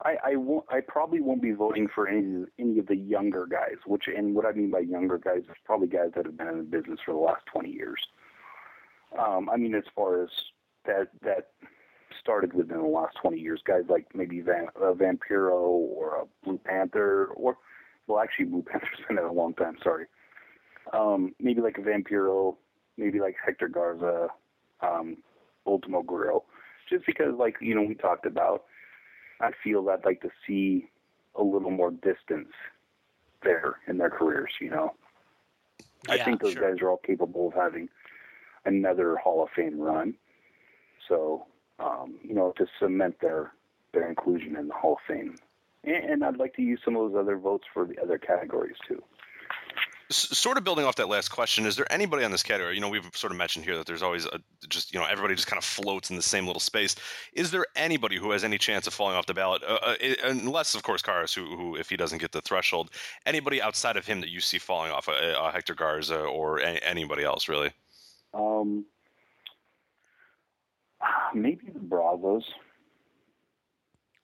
I, I won't. I probably won't be voting for any any of the younger guys. Which and what I mean by younger guys is probably guys that have been in the business for the last twenty years. Um, I mean, as far as that that started within the last twenty years, guys like maybe Van, uh, Vampiro or a Blue Panther, or well, actually, Blue Panther's (laughs) been there a long time. Sorry. Um, maybe like a Vampiro, maybe like Hector Garza, um, Ultimo Guerrero, just because, like you know, we talked about. I feel I'd like to see a little more distance there in their careers. You know, I think those sure. guys are all capable of having another Hall of Fame run. So, um, you know, to cement their their inclusion in the Hall of Fame, and, and I'd like to use some of those other votes for the other categories too. Sort of building off that last question, is there anybody on this category? You know, we've sort of mentioned here that there's always a, just you know everybody just kind of floats in the same little space. Is there anybody who has any chance of falling off the ballot, uh, uh, unless of course Caras, who, who if he doesn't get the threshold, anybody outside of him that you see falling off, uh, uh, Hector Garza or a- anybody else really? Um, maybe the Brazos.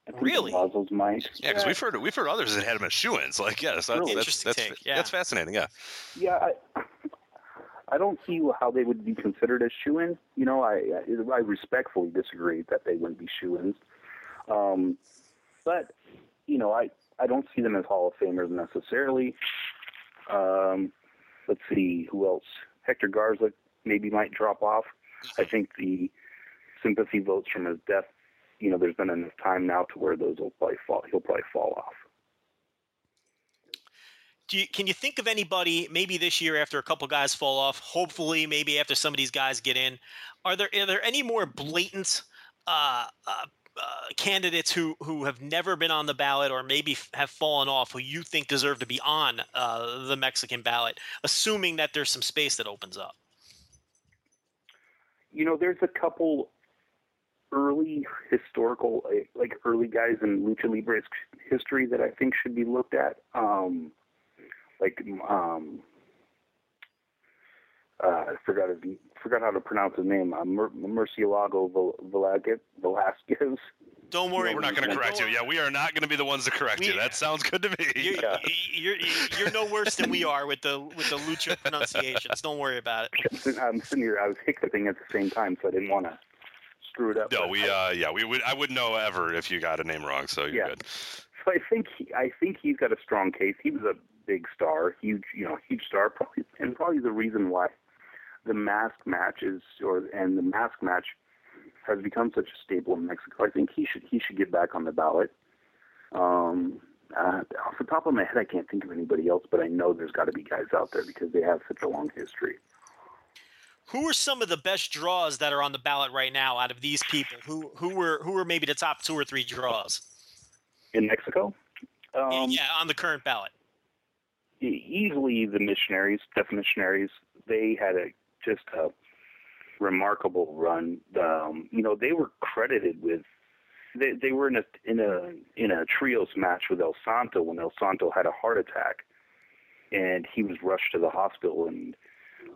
I think Really? The might. Yeah, because we've heard we've heard others that had him as shoe-ins. Like, yes, that's Really? that's Interesting that's, take, yeah. that's fascinating. Yeah, Yeah, I, I don't see how they would be considered as shoe-ins. You know, I I respectfully disagree that they wouldn't be shoe-ins. Um, but you know, I I don't see them as Hall of Famers necessarily. Um, let's see who else. Hector Garza maybe might drop off. I think the sympathy votes from his death. You know, there's been enough time now to where those will probably fall. He'll probably fall off. You, can you think of anybody maybe this year after a couple guys fall off? Hopefully, maybe after some of these guys get in. Are there are there any more blatant uh, uh, uh, candidates who who have never been on the ballot or maybe f- have fallen off who you think deserve to be on uh, the Mexican ballot, assuming that there's some space that opens up? You know, there's a couple early historical, like early guys in lucha libre history that I think should be looked at. Um, like um, uh, I forgot his, forgot how to pronounce his name. Uh, Mer- Murcielago Velasquez. Velasquez. Don't worry, we're not going to correct you. Yeah, we are not going to be the ones to correct we, you. That sounds good to me. (laughs) You're, yeah. you're, you're, no worse than we are with the with the lucha pronunciations. Don't worry about it. (laughs) I'm sitting here. I was hiccuping at the same time, so I didn't want to screw it up. No, we uh, yeah, we would. I wouldn't know ever if you got a name wrong. So you're yeah. good. So I think he, I think he's got a strong case. He was a big star, huge, you know, huge star, probably, and probably the reason why the mask matches or and the mask match has become such a staple in Mexico. I think he should he should get back on the ballot. Um, uh, off the top of my head, I can't think of anybody else, but I know there's got to be guys out there because they have such a long history. Who are some of the best draws that are on the ballot right now out of these people? Who who were who were maybe the top two or three draws in Mexico? Um, yeah, on the current ballot. Easily the missionaries, deaf missionaries. They had a just a remarkable run. Um, you know, they were credited with they they were in a in a in a trios match with El Santo when El Santo had a heart attack, and he was rushed to the hospital and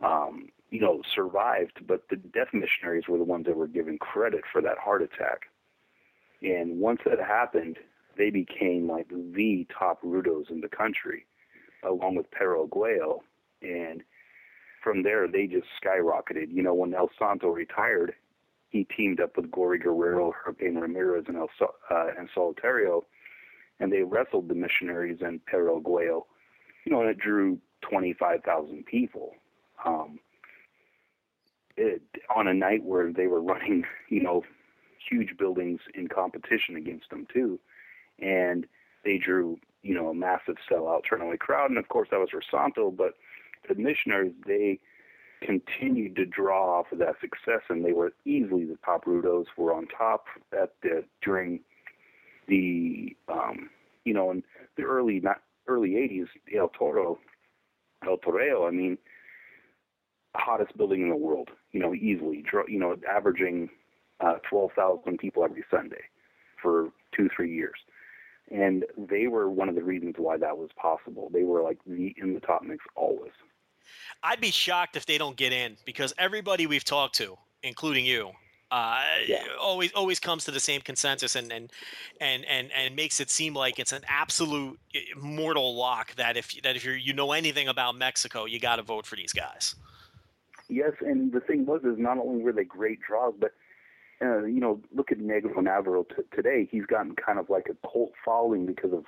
um, you know survived. But the death missionaries were the ones that were given credit for that heart attack. And once that happened, they became like the top rudos in the country, along with Perro Aguayo. And from there, they just skyrocketed. You know, when El Santo retired, he teamed up with Gory Guerrero, Hurricane Ramirez, and El uh, and Solitario, and they wrestled the missionaries and Perro Aguayo. You know, and it drew 25,000 people. Um, it, on a night where they were running, (laughs) you know, huge buildings in competition against them too, and they drew, you know, a massive sellout turnout crowd, and of course that was for Santo, but the missionaries, they continued to draw off of that success, and they were easily the top rudos. Were on top at the during the um, you know in the early not early 80s. El Toro, El Toreo. I mean, hottest building in the world. You know, easily. You know, averaging uh, 12,000 people every Sunday for two three years. And they were one of the reasons why that was possible. They were like the in the top mix always. I'd be shocked if they don't get in because everybody we've talked to, including you, uh, yeah. always always comes to the same consensus and, and and and and makes it seem like it's an absolute mortal lock that if that if you you know anything about Mexico, you got to vote for these guys. Yes, and the thing was is not only were they great draws, but uh, you know, look at Negro Navarro t- today. He's gotten kind of like a cult following because of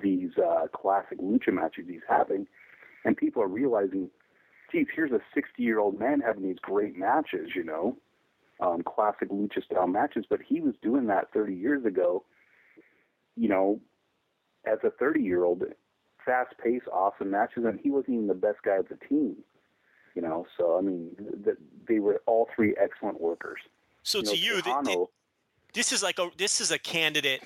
these uh, classic lucha matches he's having and people are realizing, geez, here's a 60 year old man having these great matches, you know, um, classic lucha style matches, but he was doing that 30 years ago, you know, as a 30 year old, fast paced, awesome matches, and he wasn't even the best guy of the team, you know. So I mean, th- they were all three excellent workers. So you to you, Texano, this is like a this is a candidate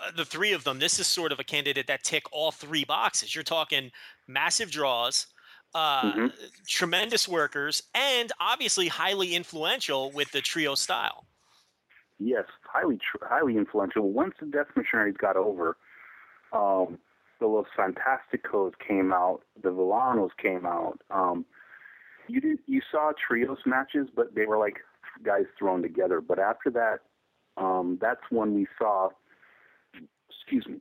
uh, the three of them, this is sort of a candidate that tick all three boxes. You're talking massive draws, uh, mm-hmm. tremendous workers, and obviously highly influential with the trio style. Yes, highly highly influential. Once the Death Missionaries got over, um, the Los Fantasticos came out, the Villanos came out. Um, you did, you saw trios matches, but they were like guys thrown together. But after that, um, that's when we saw excuse me,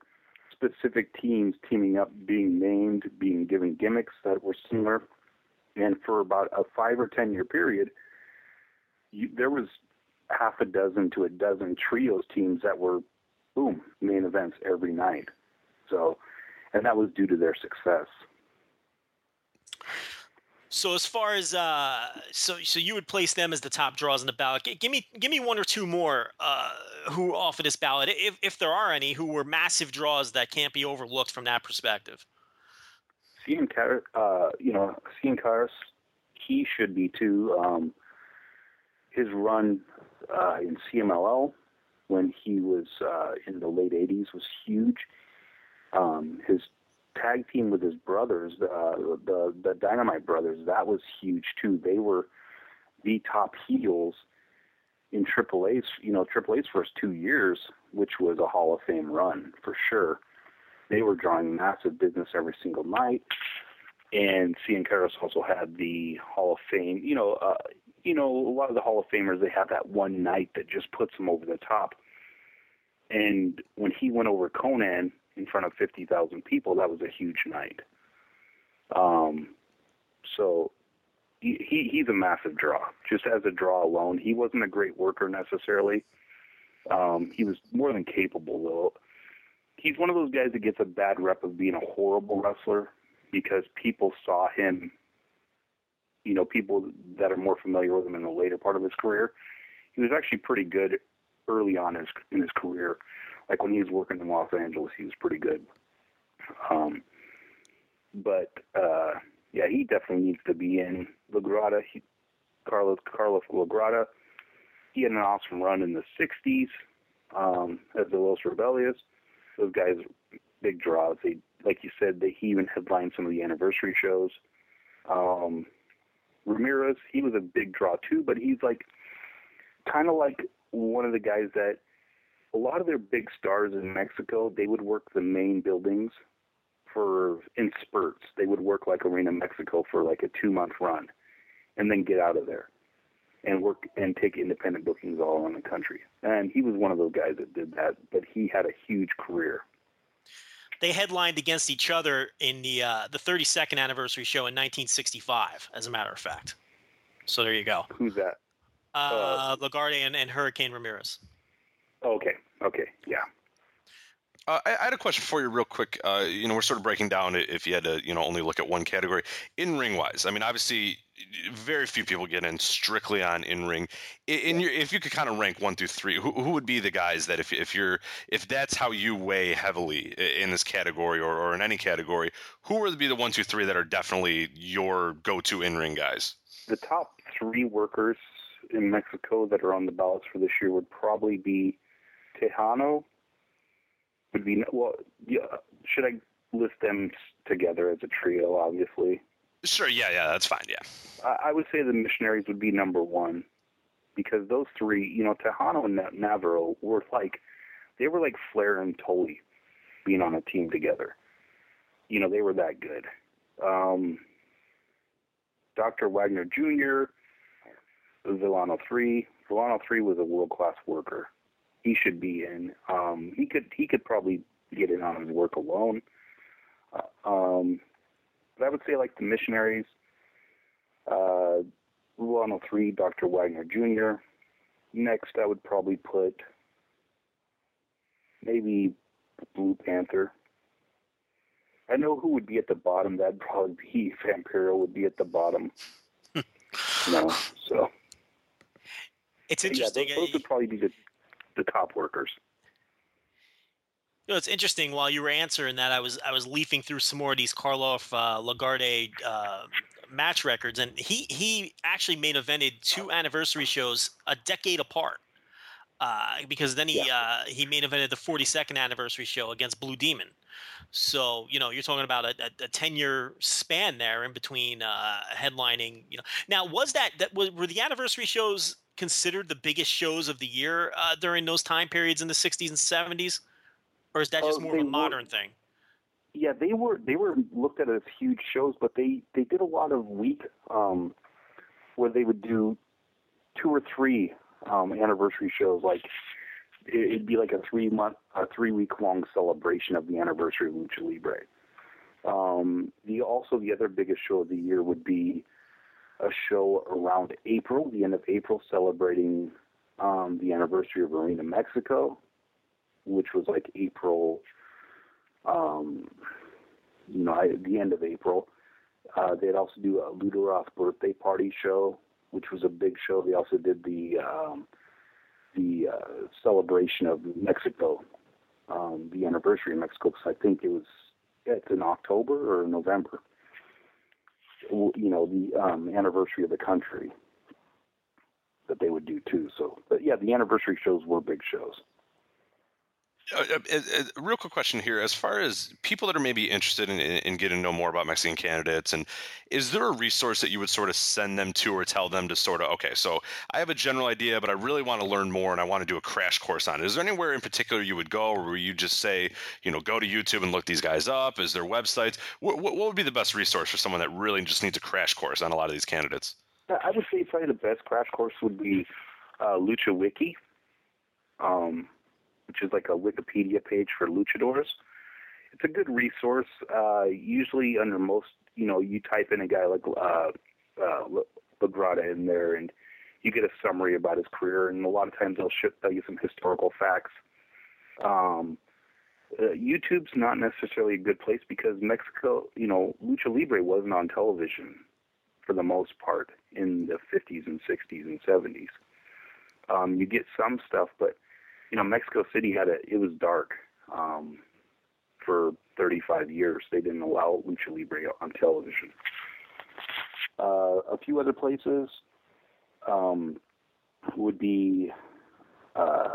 specific teams teaming up, being named, being given gimmicks that were similar. And for about a five or ten year period, you, there was half a dozen to a dozen trios teams that were, boom, main events every night. So, and that was due to their success. So as far as uh, so so you would place them as the top draws in the ballot. G- give me give me one or two more uh, who off of this ballot, if if there are any, who were massive draws that can't be overlooked from that perspective. Cian Car- uh, you know, Cien Caras, he should be too. Um, his run uh, in CMLL when he was uh, in the late '80s was huge. Um, his tag team with his brothers, uh, the the Dynamite Brothers, that was huge too. They were the top heels in Triple AAA's, you know, AAA's first two years, which was a Hall of Fame run for sure. They were drawing massive business every single night, and Cien Caras also had the Hall of Fame. You know, uh, you know, a lot of the Hall of Famers they have that one night that just puts them over the top. And when he went over Konnan in front of 50,000 people, that was a huge night. Um, so he, he he's a massive draw. Just as a draw alone, he wasn't a great worker necessarily. Um, he was more than capable though. He's one of those guys that gets a bad rep of being a horrible wrestler because people saw him. You know, people that are more familiar with him in the later part of his career, he was actually pretty good early on in his, in his career. Like when he was working in Los Angeles, he was pretty good. Um, but uh, yeah, he definitely needs to be in Lagrada. He, Carlos Carlos Lagrada. He had an awesome run in the '60s um, as the Los Rebeldes. Those guys, big draws. They, like you said, they he even headlined some of the anniversary shows. Um, Ramirez, he was a big draw too, but he's like kind of like one of the guys that a lot of their big stars in Mexico, they would work the main buildings for in spurts. They would work like Arena Mexico for like a two month run, and then get out of there, and work and take independent bookings all around the country. And he was one of those guys that did that, but he had a huge career. They headlined against each other in the uh, the 32nd anniversary show in 1965, as a matter of fact. So there you go. Who's that? Uh, Lagarde and, and Hurricane Ramirez. Okay. Okay. Yeah. Uh, I, I had a question for you, real quick. Uh, you know, we're sort of breaking down if you had to, you know, only look at one category. In ring wise, I mean, obviously, very few people get in strictly on in ring. In, your, if you could kind of rank one through three, who, who would be the guys that if if you're if that's how you weigh heavily in this category or, or in any category, who would be the one, two, three that are definitely your go-to in ring guys? The top three workers in Mexico that are on the ballots for this year would probably be Texano. Would be well. Yeah, should I list them together as a trio? Obviously. Sure. Yeah. Yeah. That's fine. Yeah. I, I would say the missionaries would be number one because those three, you know, Texano and Navarro were like they were like Flair and Tully being on a team together. You know, they were that good. Um, Dr. Wagner Jr., Villano 3. Villano 3 was a world class worker. He should be in. Um, he could he could probably get in on his work alone. Uh, um, but I would say like the missionaries, uh, Villano 3, Dr. Wagner Jr. Next, I would probably put maybe Blue Panther. I know who would be at the bottom. That'd probably be (laughs) Vampiro would be at the bottom. (laughs) no, so it's interesting. Yeah, those, those would probably be the the top workers. You know, it's interesting. While you were answering that, I was I was leafing through some more of these Karloff uh, Lagarde uh, match records, and he he actually main evented two anniversary shows a decade apart. Uh, because then he yeah. uh, he main evented the 42nd anniversary show against Blue Demon. So you know you're talking about a, a, a 10 year span there in between uh, headlining. You know, now was that that was, were the anniversary shows considered the biggest shows of the year uh, during those time periods in the 60s and 70s, or is that just Oh, more of a were- modern thing? Yeah, they were they were looked at as huge shows, but they they did a lot of week um, where they would do two or three um, anniversary shows. Like it'd be like a three month, a three week long celebration of the anniversary of Lucha Libre. Um, the also the other biggest show of the year would be a show around April, the end of April, celebrating um, the anniversary of Arena Mexico, which was like April, um, you know, at the end of April. Uh, they'd also do a Lutteroth birthday party show, which was a big show. They also did the um, the uh, celebration of Mexico, um, the anniversary of Mexico, because I think it was it's in October or November. You know, the um, anniversary of the country that they would do too. So, but yeah, the anniversary shows were big shows. Uh, uh, uh, uh, real quick question here: as far as people that are maybe interested in, in, getting to know more about Mexican candidates, and is there a resource that you would sort of send them to, or tell them to sort of, okay, so I have a general idea, but I really want to learn more, and I want to do a crash course on it. Is there anywhere in particular you would go, or where you just say, you know, go to YouTube and look these guys up? Is there websites? What, what would be the best resource for someone that really just needs a crash course on a lot of these candidates? I would say probably the best crash course would be uh, Lucha Wiki. Um, which is like a Wikipedia page for luchadors. It's a good resource. Uh, usually, under most, you know, you type in a guy like uh, uh, Lagrada in there, and you get a summary about his career. And a lot of times, they'll tell you some historical facts. Um, uh, YouTube's not necessarily a good place because Mexico, you know, lucha libre wasn't on television for the most part in the 50s and 60s and 70s. Um, you get some stuff, but you know, Mexico City had a it was dark um, for 35 years. They didn't allow lucha libre on television. Uh, a few other places um, would be uh,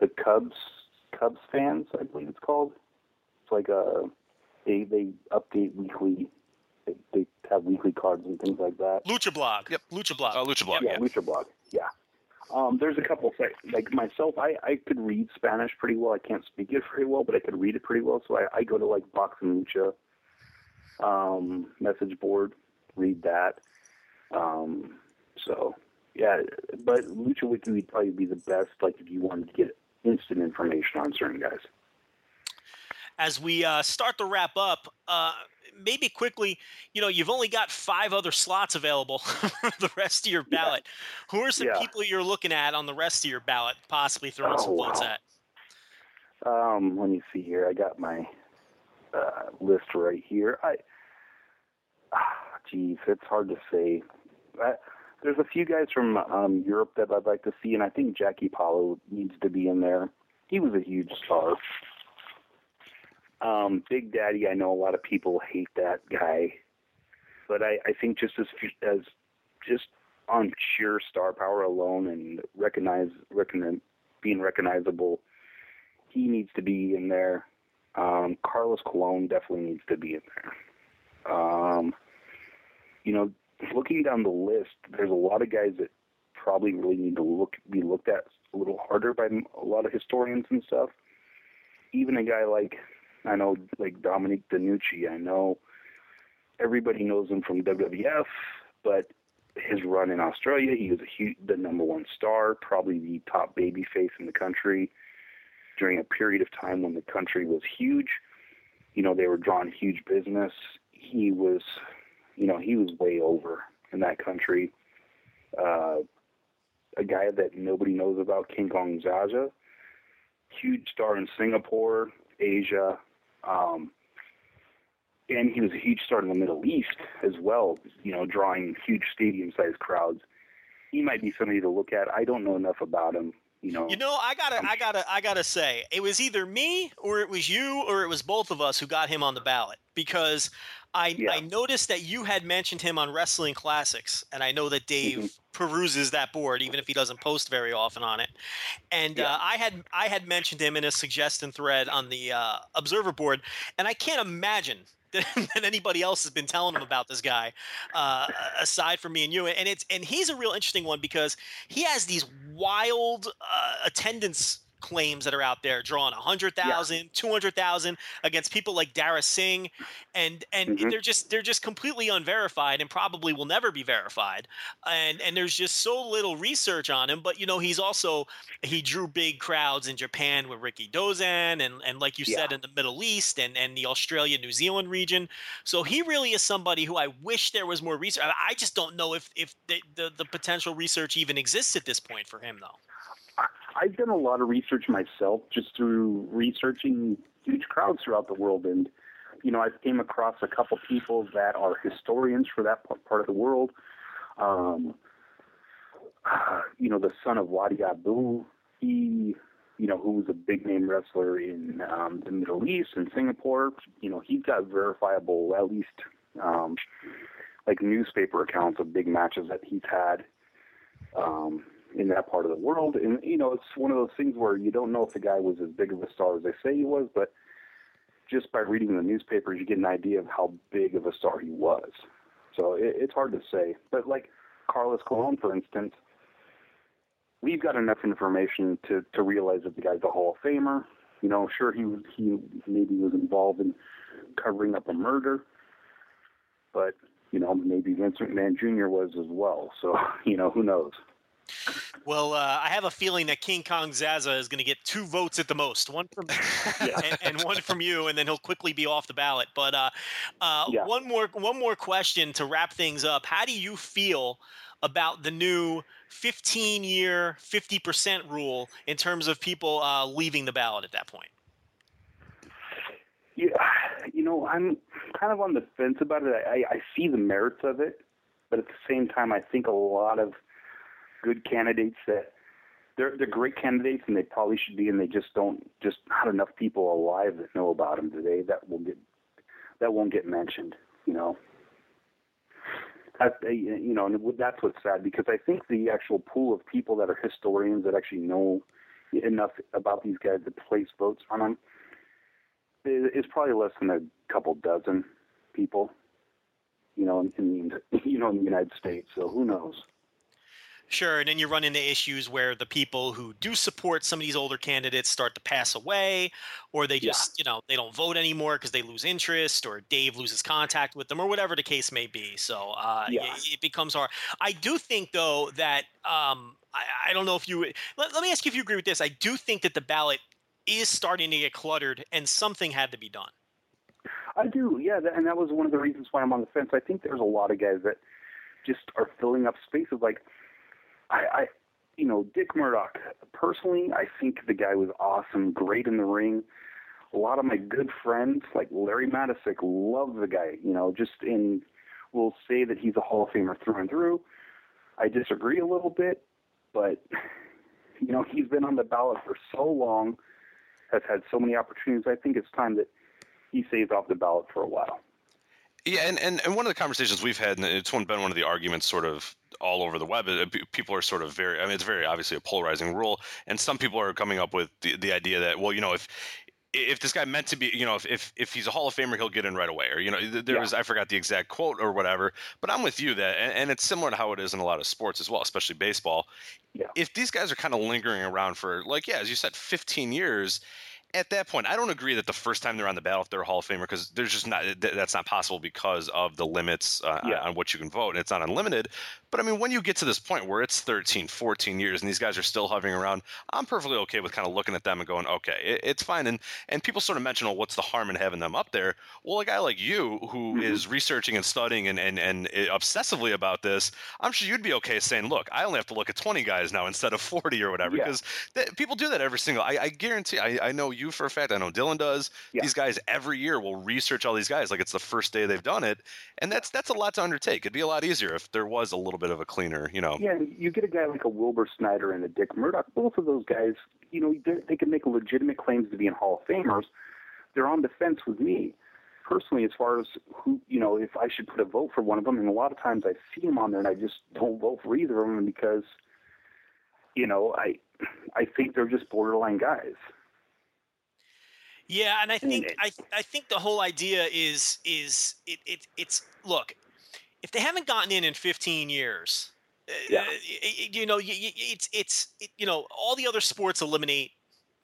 the Cubs Cubs fans, I believe it's called. It's like a they they update weekly. They, they have weekly cards and things like that. Lucha Blog. Yep. Lucha Blog. Uh, Lucha Blog. Yeah, yeah. Lucha Blog. Yeah. Um, there's a couple sites like myself. I I could read Spanish pretty well. I can't speak it very well, but I could read it pretty well. So I, I go to like Box and Lucha um, message board, read that. Um, so yeah, but Lucha Wiki would probably be the best. Like if you wanted to get instant information on certain guys. As we uh, start to wrap up, uh, maybe quickly, you know, you've only got five other slots available (laughs) for the rest of your ballot. Yeah. Who are some yeah. people you're looking at on the rest of your ballot, possibly throwing oh, some votes wow. at? Um, let me see here. I got my uh, list right here. I, ah, geez, it's hard to say. I, there's a few guys from um, Europe that I'd like to see, and I think Jackie Pallo needs to be in there. He was a huge star. Um, Big Daddy, I know a lot of people hate that guy, but I, I think just as as just on sheer star power alone and recognize, recognize being recognizable, he needs to be in there. Um, Carlos Colon definitely needs to be in there. Um, you know, looking down the list, there's a lot of guys that probably really need to look be looked at a little harder by a lot of historians and stuff. Even a guy like I know like Dominic DeNucci. I know everybody knows him from WWF, but his run in Australia, he was a huge, the number one star, probably the top baby face in the country during a period of time when the country was huge. You know, they were drawing huge business. He was, you know, he was way over in that country. Uh, a guy that nobody knows about, King Kong Zaza, huge star in Singapore, Asia, um, and he was a huge star in the Middle East as well, you know, drawing huge stadium-sized crowds. He might be somebody to look at. I don't know enough about him, you know. You know, I gotta, I gotta, I gotta say, it was either me or it was you or it was both of us who got him on the ballot because I, Yeah. I noticed that you had mentioned him on Wrestling Classics, and I know that Dave Mhm. peruses that board, even if he doesn't post very often on it. And Yeah. uh, I had I had mentioned him in a suggestion thread on the uh, Observer board, and I can't imagine (laughs) that anybody else has been telling him about this guy, uh, aside from me and you. And it's and he's a real interesting one because he has these wild uh, attendance claims that are out there drawing 100,000, yeah. 200,000 against people like Dara Singh and and mm-hmm. they're just they're just completely unverified and probably will never be verified. And and there's just so little research on him, but you know, he's also he drew big crowds in Japan with Rikidozan and and like you yeah. said in the Middle East and and the Australia New Zealand region. So he really is somebody who I wish there was more research. I just don't know if if the, the, the potential research even exists at this point for him though. I've done a lot of research myself just through researching huge crowds throughout the world. And, you know, I've came across a couple people that are historians for that part of the world. Um, uh, you know, the son of Wadi Ayoub, he, you know, who was a big name wrestler in um, the Middle East and Singapore, you know, he's got verifiable, at least, um, like newspaper accounts of big matches that he's had. Um, in that part of the world. And you know, it's one of those things where you don't know if the guy was as big of a star as they say he was, but just by reading the newspapers, you get an idea of how big of a star he was. So it, it's hard to say. But like Carlos Colon, for instance, we've got enough information to to realize that the guy's a Hall of Famer. You know, sure he was he maybe was involved in covering up a murder, but you know maybe Vince McMahon Jr. was as well. So (laughs) you know who knows. Well, uh, I have a feeling that King Kong Zaza is going to get two votes at the most, one from (laughs) yeah. and, and, one from you, and then he'll quickly be off the ballot. But uh, uh, yeah. one more one more question to wrap things up. How do you feel about the new 15 year 50% rule in terms of people uh, leaving the ballot at that point? Yeah, you know, I'm kind of on the fence about it. I, I see the merits of it, but at the same time, I think a lot of – good candidates that they're they're great candidates and they probably should be, and they just don't just not enough people alive that know about them today that will get that won't get mentioned. You know, that you know, and that's what's sad because I think the actual pool of people that are historians that actually know enough about these guys to place votes on them is probably less than a couple dozen people. You know, in, in (laughs) you know in the United States. So who knows? Sure, and then you run into issues where the people who do support some of these older candidates start to pass away, or they just, yeah. you know, they don't vote anymore because they lose interest, or Dave loses contact with them, or whatever the case may be. So uh, yeah. it, it, becomes hard. I do think, though, that um, I, I, don't know if you. Let, let me ask you if you agree with this. I do think that the ballot is starting to get cluttered, and something had to be done. I do, yeah, and that was one of the reasons why I'm on the fence. I think there's a lot of guys that just are filling up spaces like I, I you know, Dick Murdoch, personally, I think the guy was awesome, great in the ring. A lot of my good friends, like Larry Matysik, love the guy. You know, just in, will say that he's a Hall of Famer through and through. I disagree a little bit, but, you know, he's been on the ballot for so long, has had so many opportunities. I think it's time that he stays off the ballot for a while. Yeah, and, and, and one of the conversations we've had, and it's one, been one of the arguments sort of all over the web. Uh, people are sort of very, I mean, it's very obviously a polarizing rule. And some people are coming up with the, the idea that, well, you know, if, if this guy meant to be, you know, if, if, if he's a Hall of Famer, he'll get in right away. Or, you know, there yeah. was, I forgot the exact quote or whatever, but I'm with you that, and, and, it's similar to how it is in a lot of sports as well, especially baseball. Yeah. If these guys are kind of lingering around for, like, yeah, as you said, 15 years, at that point, I don't agree that the first time they're on the ballot, they're a Hall of Famer because there's just not that's not possible because of the limits uh, yeah. on what you can vote. And it's not unlimited. But I mean, when you get to this point where it's 13, 14 years and these guys are still hovering around, I'm perfectly okay with kind of looking at them and going, okay, it, it's fine. And and people sort of mention, well, what's the harm in having them up there? Well, a guy like you who mm-hmm. is researching and studying and, and, and obsessively about this, I'm sure you'd be okay saying, look, I only have to look at 20 guys now instead of 40 or whatever, because yeah. people do that every single. I, I guarantee. I, I know you for a fact. I know Dylan does. Yeah. These guys every year will research all these guys like it's the first day they've done it, and that's that's a lot to undertake. It'd be a lot easier if there was a little bit of a cleaner, you know. Yeah, you get a guy like a Wilbur Snyder and a Dick Murdoch. Both of those guys, you know, they can make legitimate claims to being Hall of Famers. They're on the fence with me personally as far as who you know if I should put a vote for one of them. And a lot of times I see them on there and I just don't vote for either of them because you know I I think they're just borderline guys. Yeah, and I think I I think the whole idea is is it, it it's look, if they haven't gotten in in 15 years, uh, yeah. Uh, you know, it's it's it, you know, all the other sports eliminate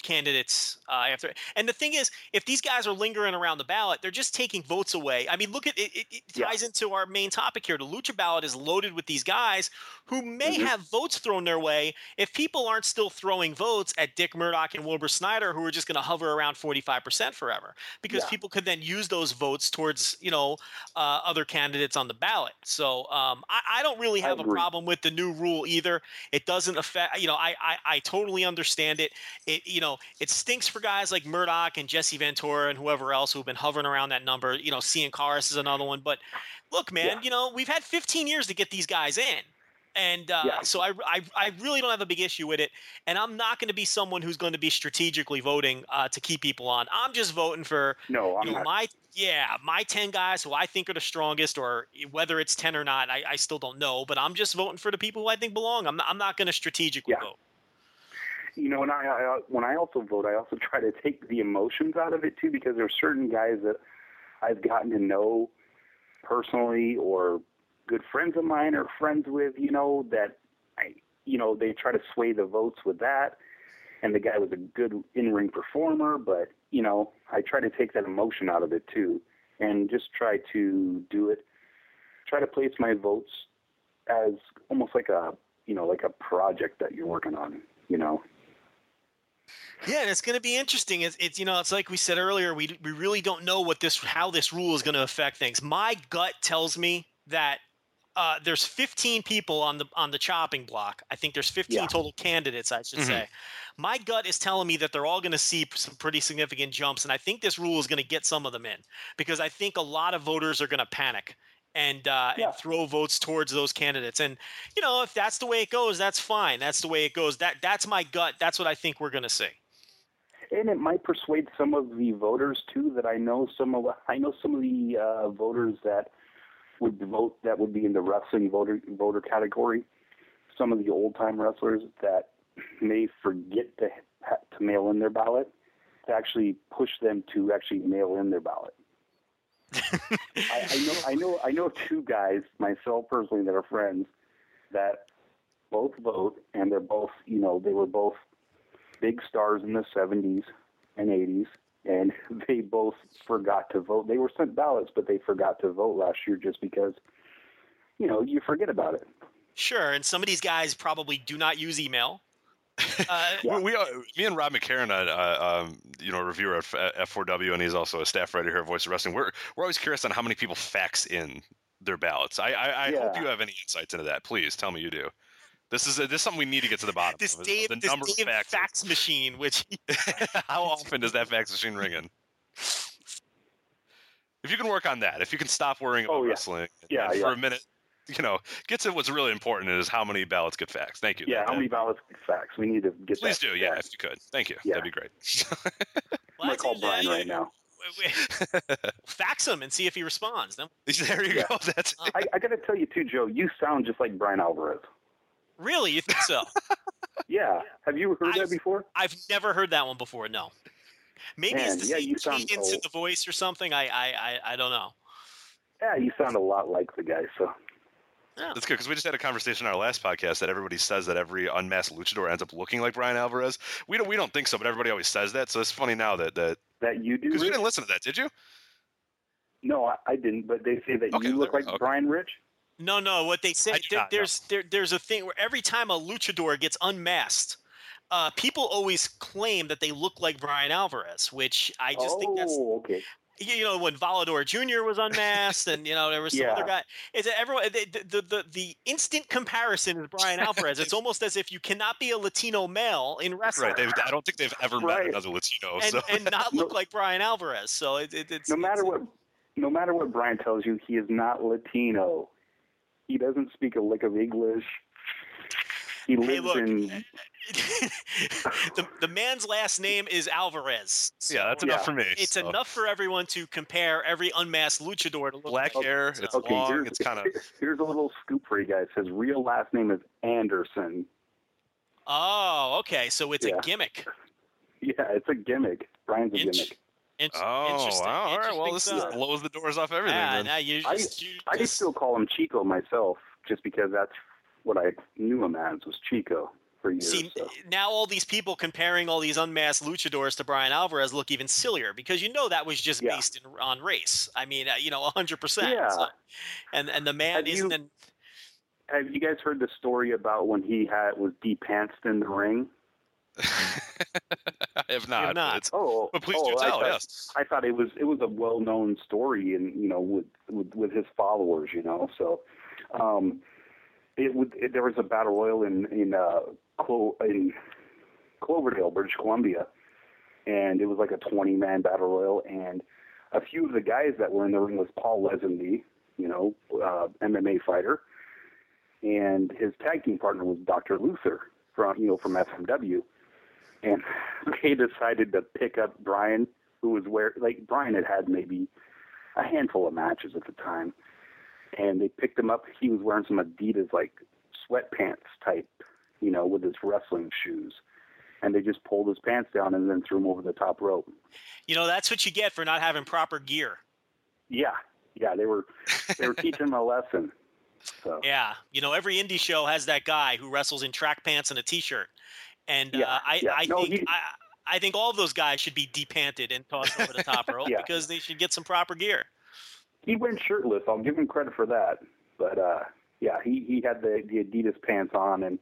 candidates uh, after. And the thing is, if these guys are lingering around the ballot, they're just taking votes away. I mean, look at it. It, it ties Yeah. into our main topic here. The lucha ballot is loaded with these guys who may Mhm. have votes thrown their way if people aren't still throwing votes at Dick Murdoch and Wilbur Snyder, who are just going to hover around 45% forever, because Yeah. people could then use those votes towards, you know, uh, other candidates on the ballot. So um, I, I don't really have a problem with the new rule either. It doesn't affect, you know, I, I, I totally understand it. It, you know, it stinks for guys like Murdoch and Jesse Ventura and whoever else who've been hovering around that number. You know, Cien Caras is another one. But look, man, Yeah. you know, we've had 15 years to get these guys in. And uh, Yeah. so I, I, I really don't have a big issue with it. And I'm not going to be someone who's going to be strategically voting uh, to keep people on. I'm just voting for No, you know, my yeah, my ten guys who I think are the strongest, or whether it's ten or not, I, I still don't know. But I'm just voting for the people who I think belong. I'm not, I'm not going to strategically Yeah. vote. You know, and I, I when I also vote, I also (laughs) try to take the emotions out of it too, because there are certain guys that I've gotten to know personally, or good friends of mine, or friends with, you know, that I, you know, they try to sway the votes with that, and the guy was a good in-ring performer, but you know, I try to take that emotion out of it too, and just try to do it, try to place my votes as almost like a, you know, like a project that you're working on, you know. Yeah, and it's going to be interesting. It's, it's you know, it's like we said earlier. We we really don't know what this how this rule is going to affect things. My gut tells me that uh, there's 15 people on the on the chopping block. I think there's 15 Yeah. total candidates. I should Mhm. say. My gut is telling me that they're all going to see some pretty significant jumps, and I think this rule is going to get some of them in because I think a lot of voters are going to panic and uh, Yeah. and throw votes towards those candidates. And you know, if that's the way it goes, that's fine. That's the way it goes. That that's my gut. That's what I think we're going to see. and it might persuade some of the voters too that I know some of I know some of the uh, voters that would vote that would be in the wrestling voter voter category. Some of the old time wrestlers that may forget to to mail in their ballot to actually push them to actually mail in their ballot. I, I know I know I know two guys myself personally that are friends that both vote and they're both you know they were both big stars in the 70s and 80s, and (laughs) they both forgot to vote. They were sent ballots, but they forgot to vote last year just because, you know, you forget about it. Sure, and some of these guys probably do not use email. Uh, (laughs) Yeah. We, are, me and Rob McCarran, uh, uh, um, you know, a reviewer at F- F4W, and he's also a staff writer here at Voice of Wrestling. We're we're always curious on how many people fax in their ballots. I I, I hope you have any insights into that. Please tell me you do. This is this is something we need to get to the bottom. this of, is Dave, the this number Dave of faxes. fax machine, which (laughs) (laughs) how often does that fax machine ring in? If you can work on that, if you can stop worrying about Oh, yeah. wrestling, Yeah, for a minute, you know, get to what's really important is how many ballots get faxed. Thank you. Yeah, That- how many ballots get fax? We need to get Please that. do, yeah, if you could. Thank you. Yeah. That'd be great. (laughs) I'm call Bryan right now. fax him and see if he responds. Then- (laughs) there you Yeah. go. That's it. I, I got to tell you too, Joe. You sound just like Bryan Alvarez. Really, you think so? (laughs) Yeah. Have you heard I've- that before? I've never heard that one before. No. Maybe Man, it's the yeah, same you sound cadence in the voice or something. I, I, I, I don't know. Yeah, you sound a lot like the guy. So That's good because we just had a conversation on our last podcast that everybody says that every unmasked luchador ends up looking like Bryan Alvarez. We don't we don't think so, but everybody always says that. So it's funny now that that that you do. because we Rich? didn't listen to that, did you? No, I, I didn't. But they say that Okay, you look like okay. Bryan Rich. No, no. What they say I do there, not know. there's there, there's a thing where every time a luchador gets unmasked, uh, people always claim that they look like Bryan Alvarez, which I just oh, think that's okay. You you know when Volador Jr. was unmasked, and you know there was some other guy. Is that everyone eh, the, the the the instant comparison is Bryan Alvarez? it's almost as if you cannot be a Latino male in wrestling. Right. They've, I don't think they've ever met another Latino. and, so and not look No. like Bryan Alvarez. So it, it, it's No matter it's- what, no matter what Bryan tells you, he is not Latino. He doesn't speak a lick of English. He lives look, in. Eh, (laughs) the the man's last name is Alvarez. yeah, that's enough Yeah. for me. It's so. enough for everyone to compare every unmasked luchador to look Black like. hair. So- It's Okay, long. here's, It's kind of (laughs) here's a little scoop for you guys. His real last name is Anderson. Oh, okay. So it's Yeah. a gimmick. (laughs) Yeah, it's a gimmick. Bryan's a Int- gimmick. Int- Oh, interesting. wow. All right. Well, this stuff. just blows the doors off everything. Yeah, then. now you I- just, I just- still call him Chico myself, just because that's what I knew him as was Chico for years. See, so. now all these people comparing all these unmasked luchadors to Bryan Alvarez look even sillier because you know that was just Yeah. based in, on race. I mean, uh, you know, 100%. Yeah. So- and and the man Have isn't you- an, Have you guys heard the story about when he had was depantsed in the ring? (laughs) I have not. but not. Oh, but please oh, do I tell. thought- yes. I thought it was it was a well known story, and you know, with with, with his followers, you know. So, um, it would it, there was a battle royal in in uh, Clo- in Cloverdale, British Columbia, and it was like a twenty man battle royal, and a few of the guys that were in the ring was Paul Lazenby, you know, uh, MMA fighter, and his tag team partner was Dr. Luther from you know from FMW and (laughs) they decided to pick up Bryan, who was where like Bryan had had maybe a handful of matches at the time, and they picked him up. He was wearing some Adidas like sweatpants type, you know, with his wrestling shoes, and they just pulled his pants down and then threw him over the top rope. you know, that's what you get for not having proper gear. Yeah, yeah, they were they were teaching him a lesson. So Yeah, you know, every indie show has that guy who wrestles in track pants and a t-shirt, and Yeah, uh, I, yeah. I No, think he- I, I think all of those guys should be depanted and tossed over the top (laughs) rope Yeah. because they should get some proper gear. he went shirtless. I'll give him credit for that. But uh yeah, he he had the the Adidas pants on, and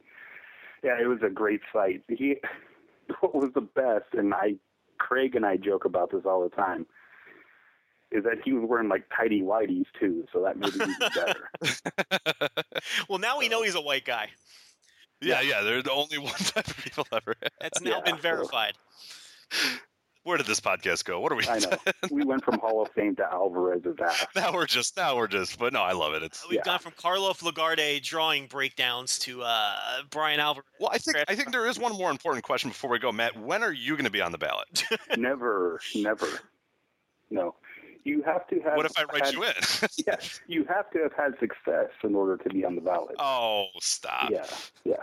yeah, it was a great fight. He (laughs) what was the best, and I Craig and I joke about this all the time. Is that he was wearing like tidy whities too, so that made it even (laughs) better. Well, now we know he's a white guy. Yeah, yeah. They're the only one type of people ever. That's (laughs) now Yeah, been so- verified. Where did this podcast go? What are we? I know. (laughs) We went from Hall of Fame to Alvarez Alvarez's ass. now we're just. Now we're just. But no, I love it. It's. We've Yeah. gone from Karloff Lagarde drawing breakdowns to uh, Bryan Alvarez. Well, I think I think there is one more important question before we go, Matt. When are you going to be on the ballot? (laughs) Never, never. No. You have to have What if I write had- you in? (laughs) Yes, you have to have had success in order to be on the ballot. oh, stop. Yeah, yeah.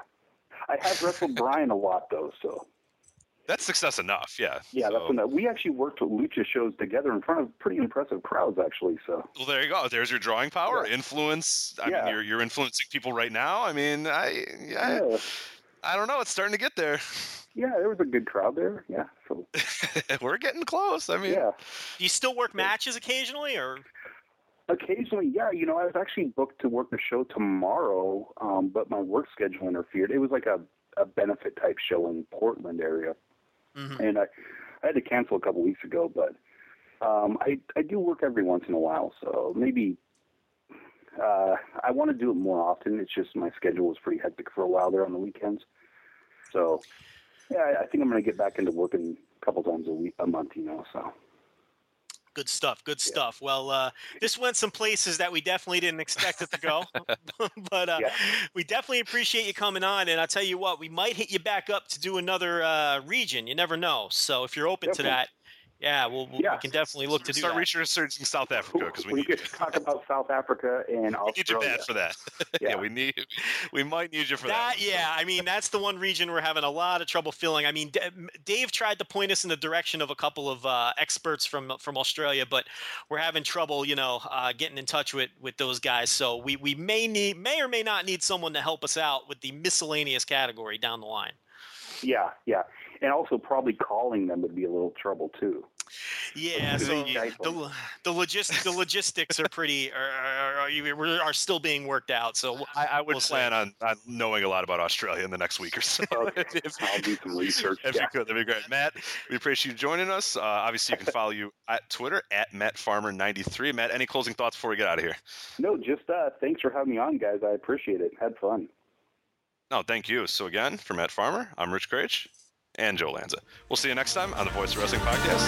I have wrestled Bryan a lot though, so That's success enough. Yeah. yeah, So- that's enough. We actually worked with lucha shows together in front of pretty impressive crowds, actually. So Well, there you go. There's your drawing power, Yeah. influence. I Yeah. mean, you're you're influencing people right now. I mean, I I, yeah, I don't know. It's starting to get there. yeah, there was a good crowd there. Yeah, so (laughs) We're getting close. I mean, yeah. Do you still work matches occasionally, or Occasionally, yeah. You know, I was actually booked to work the show tomorrow, um, but my work schedule interfered. It was like a, a benefit type show in Portland area, Mhm. and I, I had to cancel a couple weeks ago. But um, I I do work every once in a while, so maybe uh, I want to do it more often. It's just my schedule was pretty hectic for a while there on the weekends. So yeah, I, I think I'm going to get back into working a couple times a week, a month. You know, so. Good stuff? Good stuff. Well, uh, this went some places that we definitely didn't expect it to go, (laughs) (laughs) but uh, Yeah. we definitely appreciate you coming on. And I'll tell you what, we might hit you back up to do another uh, region. You never know. So if you're open to that, yeah, we'll, we'll- Yeah. we can definitely look to do start that. researching South Africa because we, we need could you. talk (laughs) about South Africa and we need your Australia. dad for that. (laughs) yeah. Yeah. we need. We might need you for that. That, yeah, I mean that's the one region we're having a lot of trouble filling. I mean, D- M- Dave tried to point us in the direction of a couple of uh, experts from from Australia, but we're having trouble, you know, uh, getting in touch with with those guys. So we we may need may or may not need someone to help us out with the miscellaneous category down the line. Yeah, yeah, and also probably calling them would be a little trouble too. Yeah, so the the logis- the logistics are pretty are, are, are, are, are still being worked out. So I, I would We'll plan on, on knowing a lot about Australia in the next week or so. (laughs) If, I'll do some research. if Yeah. you could, that'd be great. Matt, we appreciate you joining us. Uh, obviously, you can follow you at Twitter at Matt Farmer ninety three. Matt, any closing thoughts before we get out of here? No, just uh, thanks for having me on, guys. I appreciate it. Had fun. No, thank you. So again, for Matt Farmer, I'm Rich Kraetsch and Joe Lanza. We'll see you next time on the Voice of Wrestling Podcast.